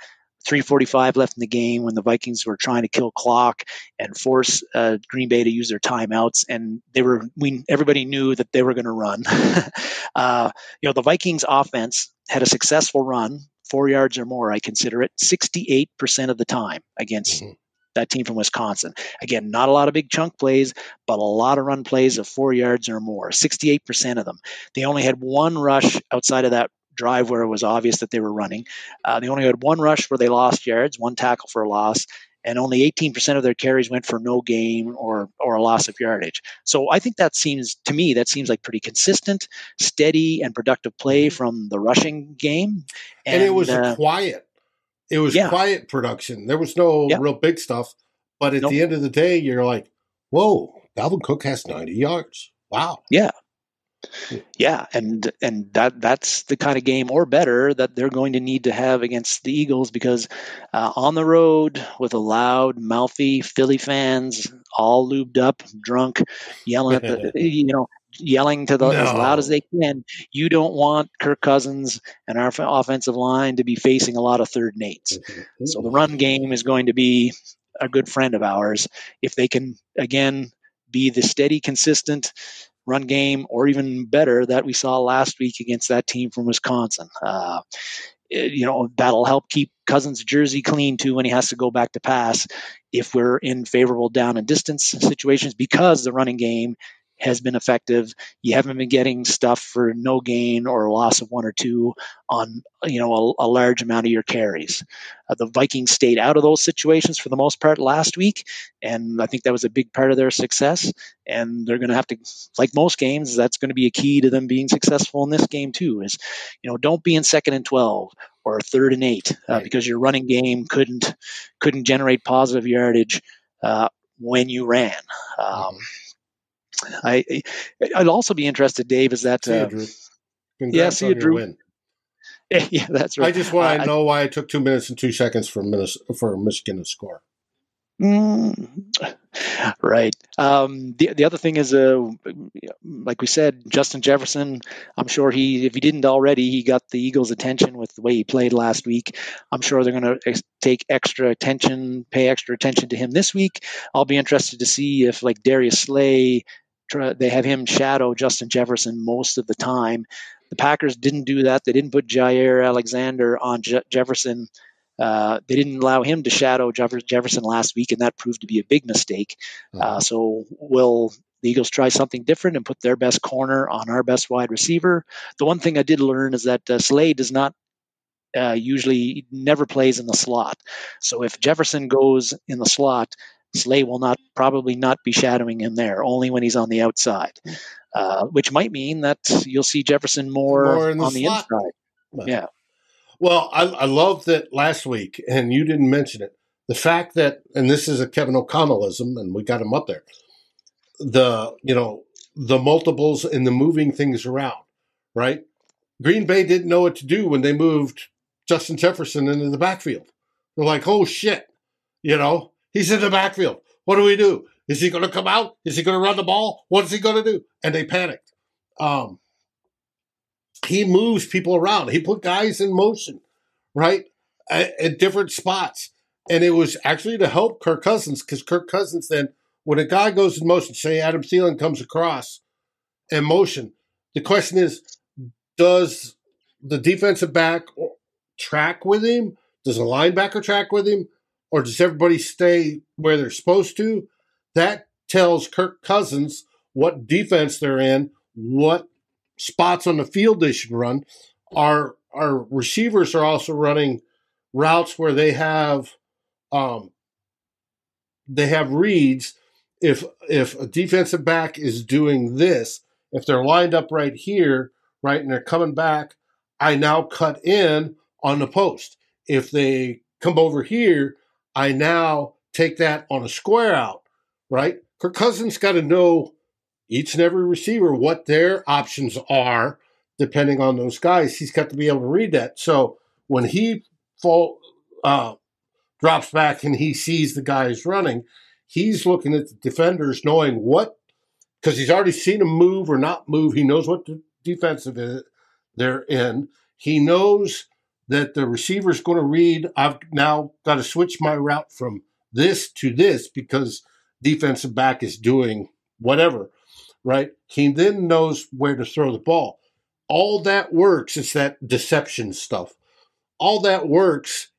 345 left in the game when the Vikings were trying to kill clock and force uh, Green Bay to use their timeouts, and they were we everybody knew that they were going to run. uh, you know, the Vikings offense had a successful run, four yards or more. I consider it 68 percent of the time against. Mm-hmm. That team from Wisconsin. Again, not a lot of big chunk plays, but a lot of run plays of four yards or more. 68% of them. They only had one rush outside of that drive where it was obvious that they were running. Uh, they only had one rush where they lost yards, one tackle for a loss, and only 18% of their carries went for no gain or or a loss of yardage. So I think that seems to me that seems like pretty consistent, steady, and productive play from the rushing game. And, and it was uh, quiet. It was yeah. quiet production. There was no real big stuff. But at nope. the end of the day, you're like, whoa, Dalvin Cook has 90 yards. Wow. Yeah. Yeah, and and that that's the kind of game or better that they're going to need to have against the Eagles because uh, on the road with a loud, mouthy Philly fans, all lubed up, drunk, yelling at the you know yelling to the no. as loud as they can. You don't want Kirk Cousins and our offensive line to be facing a lot of third and 8s mm-hmm. So the run game is going to be a good friend of ours if they can again be the steady, consistent run game, or even better that we saw last week against that team from Wisconsin. Uh, you know that'll help keep Cousins' jersey clean too when he has to go back to pass. If we're in favorable down and distance situations, because the running game has been effective. You haven't been getting stuff for no gain or a loss of one or two on you know a, a large amount of your carries. Uh, the Vikings stayed out of those situations for the most part last week, and I think that was a big part of their success. And they're going to have to, like most games, that's going to be a key to them being successful in this game too. Is you know don't be in second and twelve or third and eight uh, right. because your running game couldn't couldn't generate positive yardage uh, when you ran. Um, mm-hmm I I'd also be interested, Dave, is that see you, uh, Drew. yeah, see you, Drew. Win. Yeah, that's right. I just want to uh, know why it took two minutes and two seconds for Minnesota, for Michigan to score. Mm, right. Um, the the other thing is, uh, like we said, Justin Jefferson. I'm sure he, if he didn't already, he got the Eagles' attention with the way he played last week. I'm sure they're going to ex- take extra attention, pay extra attention to him this week. I'll be interested to see if, like Darius Slay, they have him shadow Justin Jefferson most of the time. The Packers didn't do that. They didn't put Jaire Alexander on Je- Jefferson. Uh, they didn't allow him to shadow Jefferson last week, and that proved to be a big mistake. Uh, uh-huh. so, will the Eagles try something different and put their best corner on our best wide receiver? The one thing I did learn is that uh, Slay does not uh, usually never plays in the slot. So, if Jefferson goes in the slot, Slay will not probably not be shadowing him there, only when he's on the outside, uh, which might mean that you'll see Jefferson more, more the on the slot. inside. Well, yeah. Well, I, I love that last week, and you didn't mention it. The fact that, and this is a Kevin O'Connellism, and we got him up there. The you know the multiples and the moving things around, right? Green Bay didn't know what to do when they moved Justin Jefferson into the backfield. They're like, oh shit, you know, He's in the backfield. What do we do? Is he going to come out? Is he going to run the ball? What is he going to do? And they panicked. Um, he moves people around. He put guys in motion, right, at, at different spots. And it was actually to help Kirk Cousins because Kirk Cousins then, when a guy goes in motion, say Adam Thielen comes across in motion, the question is, does the defensive back track with him? Does a linebacker track with him? Or does everybody stay where they're supposed to? That tells Kirk Cousins what defense they're in, what spots on the field they should run. Our our receivers are also running routes where they have um, they have reads. If if a defensive back is doing this, if they're lined up right here, right, and they're coming back, I now cut in on the post. If they come over here, I now take that on a square out, right? Kirk Cousins got to know each and every receiver what their options are depending on those guys. He's got to be able to read that. So when he fall uh, drops back and he sees the guys running, he's looking at the defenders, knowing what because he's already seen them move or not move. He knows what the defensive is they're in. He knows that the receiver is going to read. I've now got to switch my route from this to this because defensive back is doing whatever, right? He then knows where to throw the ball. All that works. It's that deception stuff. All that works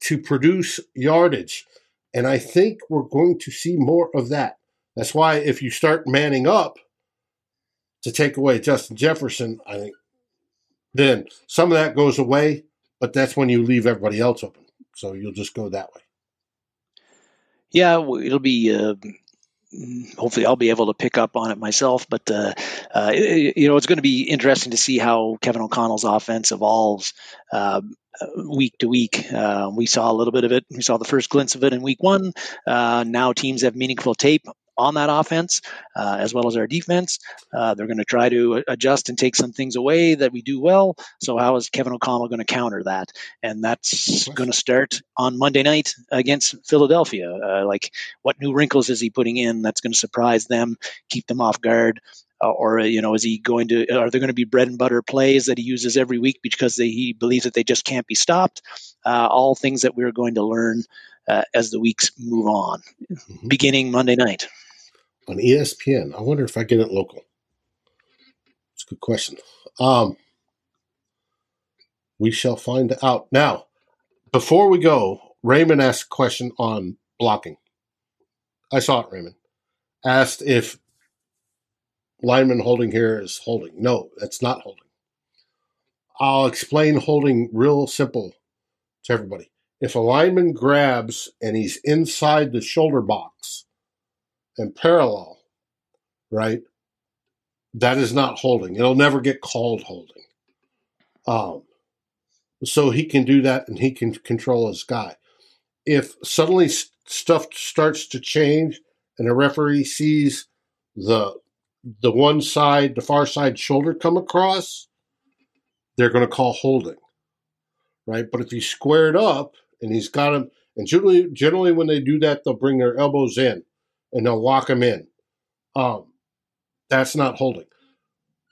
to produce yardage. And I think we're going to see more of that. That's why if you start manning up to take away Justin Jefferson, I think then some of that goes away, but that's when you leave everybody else open. So you'll just go that way. Yeah, it'll be. Uh, hopefully, I'll be able to pick up on it myself. But uh, uh, you know, it's going to be interesting to see how Kevin O'Connell's offense evolves uh, week to week. Uh, we saw a little bit of it. We saw the first glimpse of it in week one. Uh, now teams have meaningful tape on that offense uh, as well as our defense. Uh, they're going to try to adjust and take some things away that we do well. So, how is Kevin O'Connell going to counter that? And that's going to start on Monday night against Philadelphia. Uh, like, what new wrinkles is he putting in that's going to surprise them, keep them off guard? Uh, or you know, is he going to? Are there going to be bread and butter plays that he uses every week because they, he believes that they just can't be stopped? Uh, all things that we're going to learn uh, as the weeks move on, mm-hmm. beginning Monday night on ESPN. I wonder if I get it local. It's a good question. Um, we shall find out. Now, before we go, Raymond asked a question on blocking. I saw it, Raymond. Asked if lineman holding here is holding. No, that's not holding. I'll explain holding real simple to everybody. If a lineman grabs and he's inside the shoulder box, and parallel, right? That is not holding. It'll never get called holding. Um, so he can do that and he can control his guy. If suddenly stuff starts to change and a referee sees the the one side, the far side shoulder come across, they're going to call holding, right? But if he's squared up and he's got him, and generally, generally when they do that, they'll bring their elbows in and they'll lock him in. Um, that's not holding.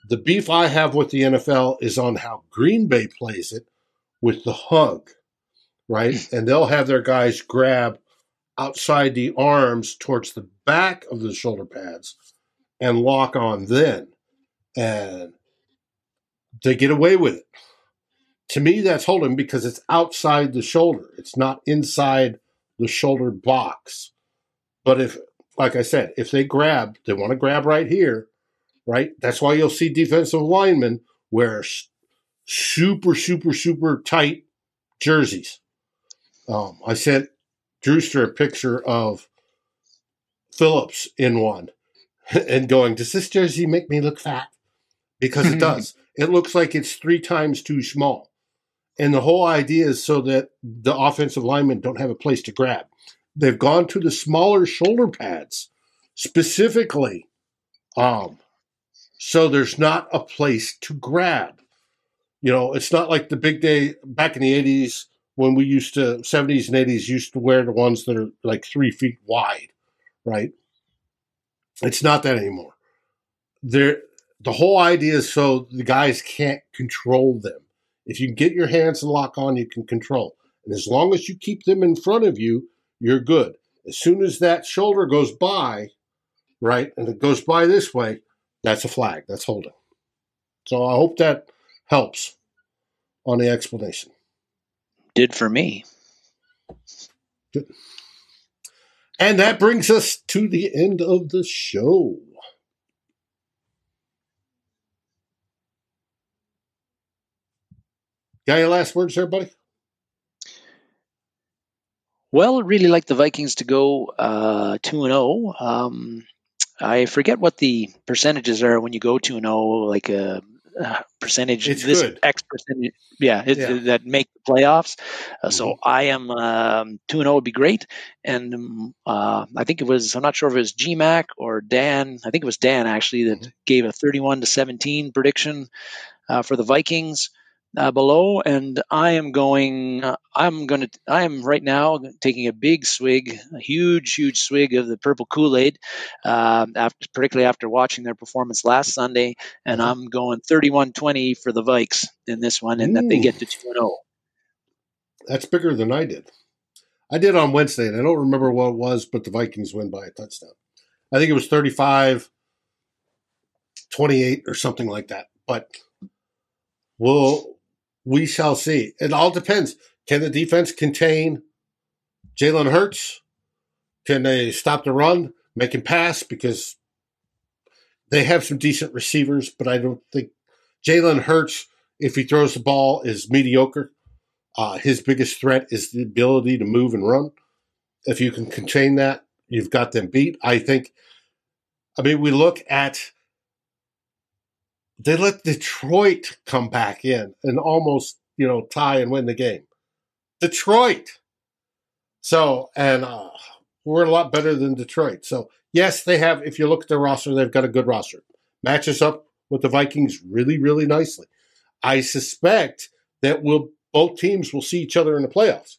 The beef I have with the NFL is on how Green Bay plays it with the hug, right? Hmm. and they'll have their guys grab outside the arms towards the back of the shoulder pads and lock on then. And they get away with it. To me, that's holding because it's outside the shoulder. It's not inside the shoulder box. But if like I said, if they grab, they want to grab right here, right? That's why you'll see defensive linemen wear super, super, super tight jerseys. Um, I sent Drewster a picture of Phillips in one and going, Does this jersey make me look fat? Because it does. It looks like it's three times too small. And the whole idea is so that the offensive linemen don't have a place to grab. They've gone to the smaller shoulder pads specifically. Um, so there's not a place to grab. You know, it's not like the big day back in the 80s when we used to, 70s and 80s, used to wear the ones that are like three feet wide, right? It's not that anymore. There, the whole idea is so the guys can't control them. If you get your hands and lock on, you can control. And as long as you keep them in front of you, you're good. As soon as that shoulder goes by, right, and it goes by this way, that's a flag. That's holding. So I hope that helps on the explanation. Did for me. Good. And that brings us to the end of the show. Got any last words there, buddy? Well, really like the Vikings to go uh, two and zero. Oh. Um, I forget what the percentages are when you go two and zero, oh, like a, a percentage. It's this good. X percentage, yeah, it, yeah. that make the playoffs. Uh, mm-hmm. So I am um, two and zero oh would be great. And um, uh, I think it was I'm not sure if it was GMAC or Dan. I think it was Dan actually that mm-hmm. gave a 31 to 17 prediction uh, for the Vikings uh, below, and I am going. Uh, I'm going to. I am right now taking a big swig, a huge, huge swig of the purple Kool Aid, uh, after, particularly after watching their performance last Sunday, and mm-hmm. I'm going 31-20 for the Vikes in this one, and Ooh. that they get to two zero. Oh. That's bigger than I did. I did on Wednesday, and I don't remember what it was, but the Vikings win by a touchdown. I think it was 35 28 or something like that. But we'll we shall see. It all depends. Can the defense contain Jalen Hurts? Can they stop the run, make him pass? Because they have some decent receivers, but I don't think Jalen Hurts if he throws the ball, is mediocre. Uh, his biggest threat is the ability to move and run. If you can contain that, you've got them beat. I think. I mean, we look at they let Detroit come back in and almost you know tie and win the game. Detroit. So and uh, we're a lot better than Detroit. So yes, they have. If you look at their roster, they've got a good roster. Matches up with the Vikings really, really nicely. I suspect that we'll, both teams will see each other in the playoffs.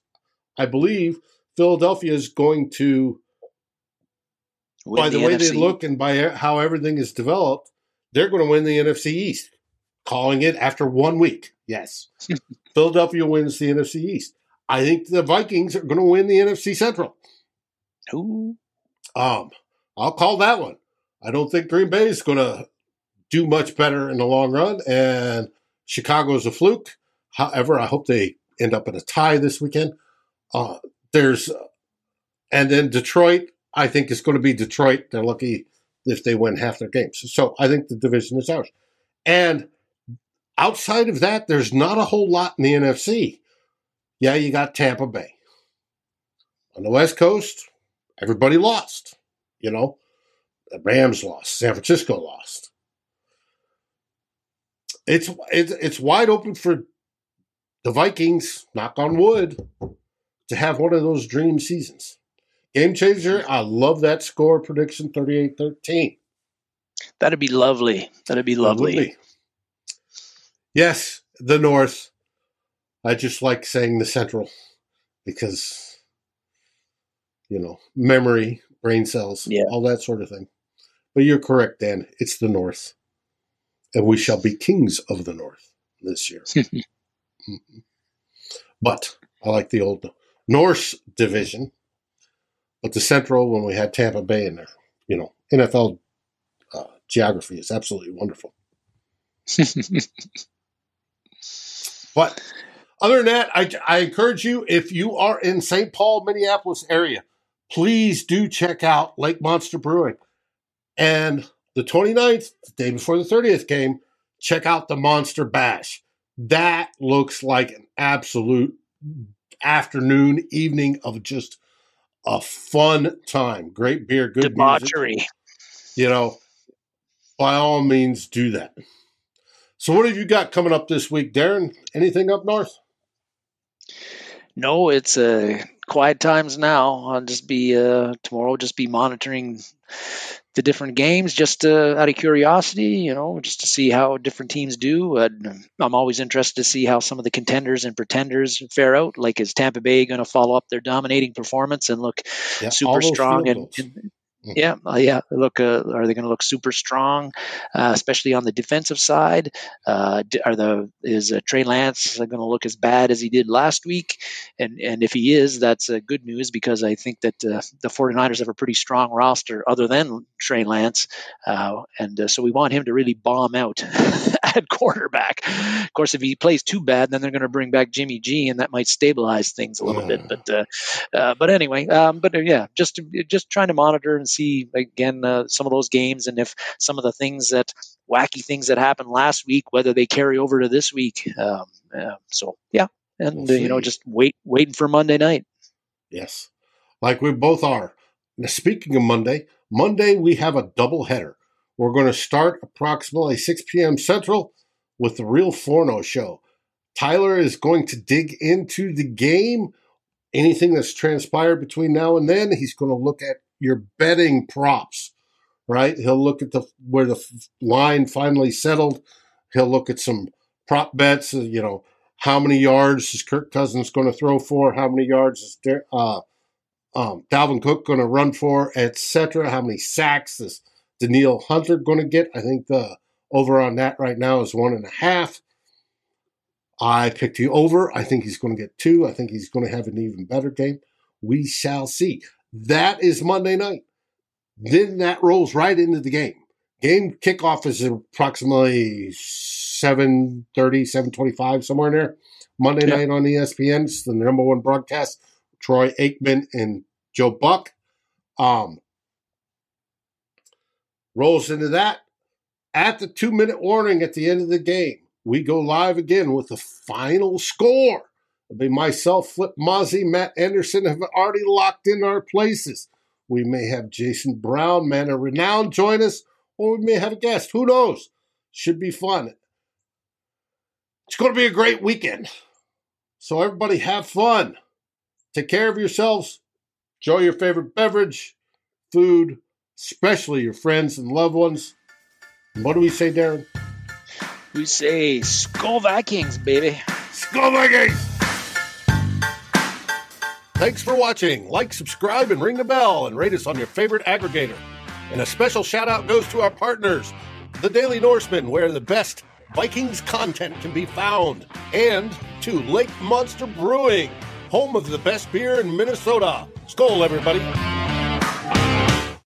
I believe Philadelphia is going to, by the, the way NFC. they look and by how everything is developed, they're going to win the NFC East. Calling it after one week. Yes. Philadelphia wins the NFC East. I think the Vikings are going to win the NFC Central. Ooh. Um, I'll call that one. I don't think Green Bay is going to do much better in the long run, and Chicago's a fluke. However, I hope they end up in a tie this weekend. Uh, there's, and then Detroit. I think is going to be Detroit. They're lucky if they win half their games. So I think the division is ours. And outside of that, there's not a whole lot in the NFC. Yeah, you got Tampa Bay. On the West Coast, everybody lost. You know, the Rams lost, San Francisco lost. It's it's it's wide open for the Vikings, knock on wood, to have one of those dream seasons. Game changer. I love that score prediction 38 13. That'd be lovely. That'd be lovely. Yes, the North. I just like saying the Central because, you know, memory, brain cells, yeah. all that sort of thing. But you're correct, Dan. It's the North. And we shall be kings of the North this year. mm-hmm. But I like the old Norse division but the Central, when we had Tampa Bay in there, you know, NFL uh, geography is absolutely wonderful. but other than that, I, I encourage you if you are in St. Paul, Minneapolis area, please do check out Lake Monster Brewing. And the 29th, the day before the 30th game, check out the Monster Bash. That looks like an absolute afternoon, evening of just a fun time. Great beer, good debauchery. Music. You know, by all means, do that. So, what have you got coming up this week, Darren? Anything up north? No, it's uh, quiet times now. I'll just be uh, tomorrow. Just be monitoring the different games just uh, out of curiosity, you know, just to see how different teams do. Uh, I'm always interested to see how some of the contenders and pretenders fare out. Like, is Tampa Bay going to follow up their dominating performance and look yeah, super strong and, and. Yeah, uh, yeah. Look, uh, are they going to look super strong, uh, especially on the defensive side? Uh, are the is uh, Trey Lance going to look as bad as he did last week? And and if he is, that's uh, good news because I think that the 49ers have a pretty strong roster other than Trey Lance, and so we want him to really bomb out at quarterback. Of course, if he plays too bad, then they're going to bring back Jimmy G, and that might stabilize things a little bit. But but anyway, um, but yeah, just just trying to monitor and see again uh, some of those games and if some of the things that wacky things that happened last week, whether they carry over to this week. Um, uh, so yeah, and we'll uh, you know just wait waiting for Monday night. Yes, like we both are. Now, speaking of Monday, Monday we have a double header. We're going to start approximately 6 p.m. Central with the Real Forno show. Tyler is going to dig into the game, anything that's transpired between now and then. He's going to look at your betting props, right? He'll look at the where the line finally settled. He'll look at some prop bets. Uh, you know, how many yards is Kirk Cousins going to throw for? How many yards is uh, um, Dalvin Cook going to run for, etc. How many sacks is Danielle Hunter going to get? I think the over on that right now is one and a half. I picked the over. I think he's going to get two. I think he's going to have an even better game. We shall see. That is Monday night. Then that rolls right into the game. Game kickoff is approximately 7.30, 7.25, somewhere in there. Monday night on ESPN. It's the number one broadcast. Troy Aikman and Joe Buck. Um, rolls into that. At the two minute warning at the end of the game, we go live again with the final score. It'll be myself, Flip Mozzie, Matt Anderson have already locked in our places. We may have Jason Brown, man of renown, join us, or we may have a guest. Who knows? Should be fun. It's going to be a great weekend. So, everybody, have fun. Take care of yourselves. Enjoy your favorite beverage, food, especially your friends and loved ones. And what do we say, Darren? We say Skol Vikings, baby. Skol Vikings! Thanks for watching. Like, subscribe, and ring the bell, and rate us on your favorite aggregator. And a special shout out goes to our partners, the Daily Norseman, where the best Vikings content can be found, and to Lake Monster Brewing, home of the best beer in Minnesota. Skol, everybody.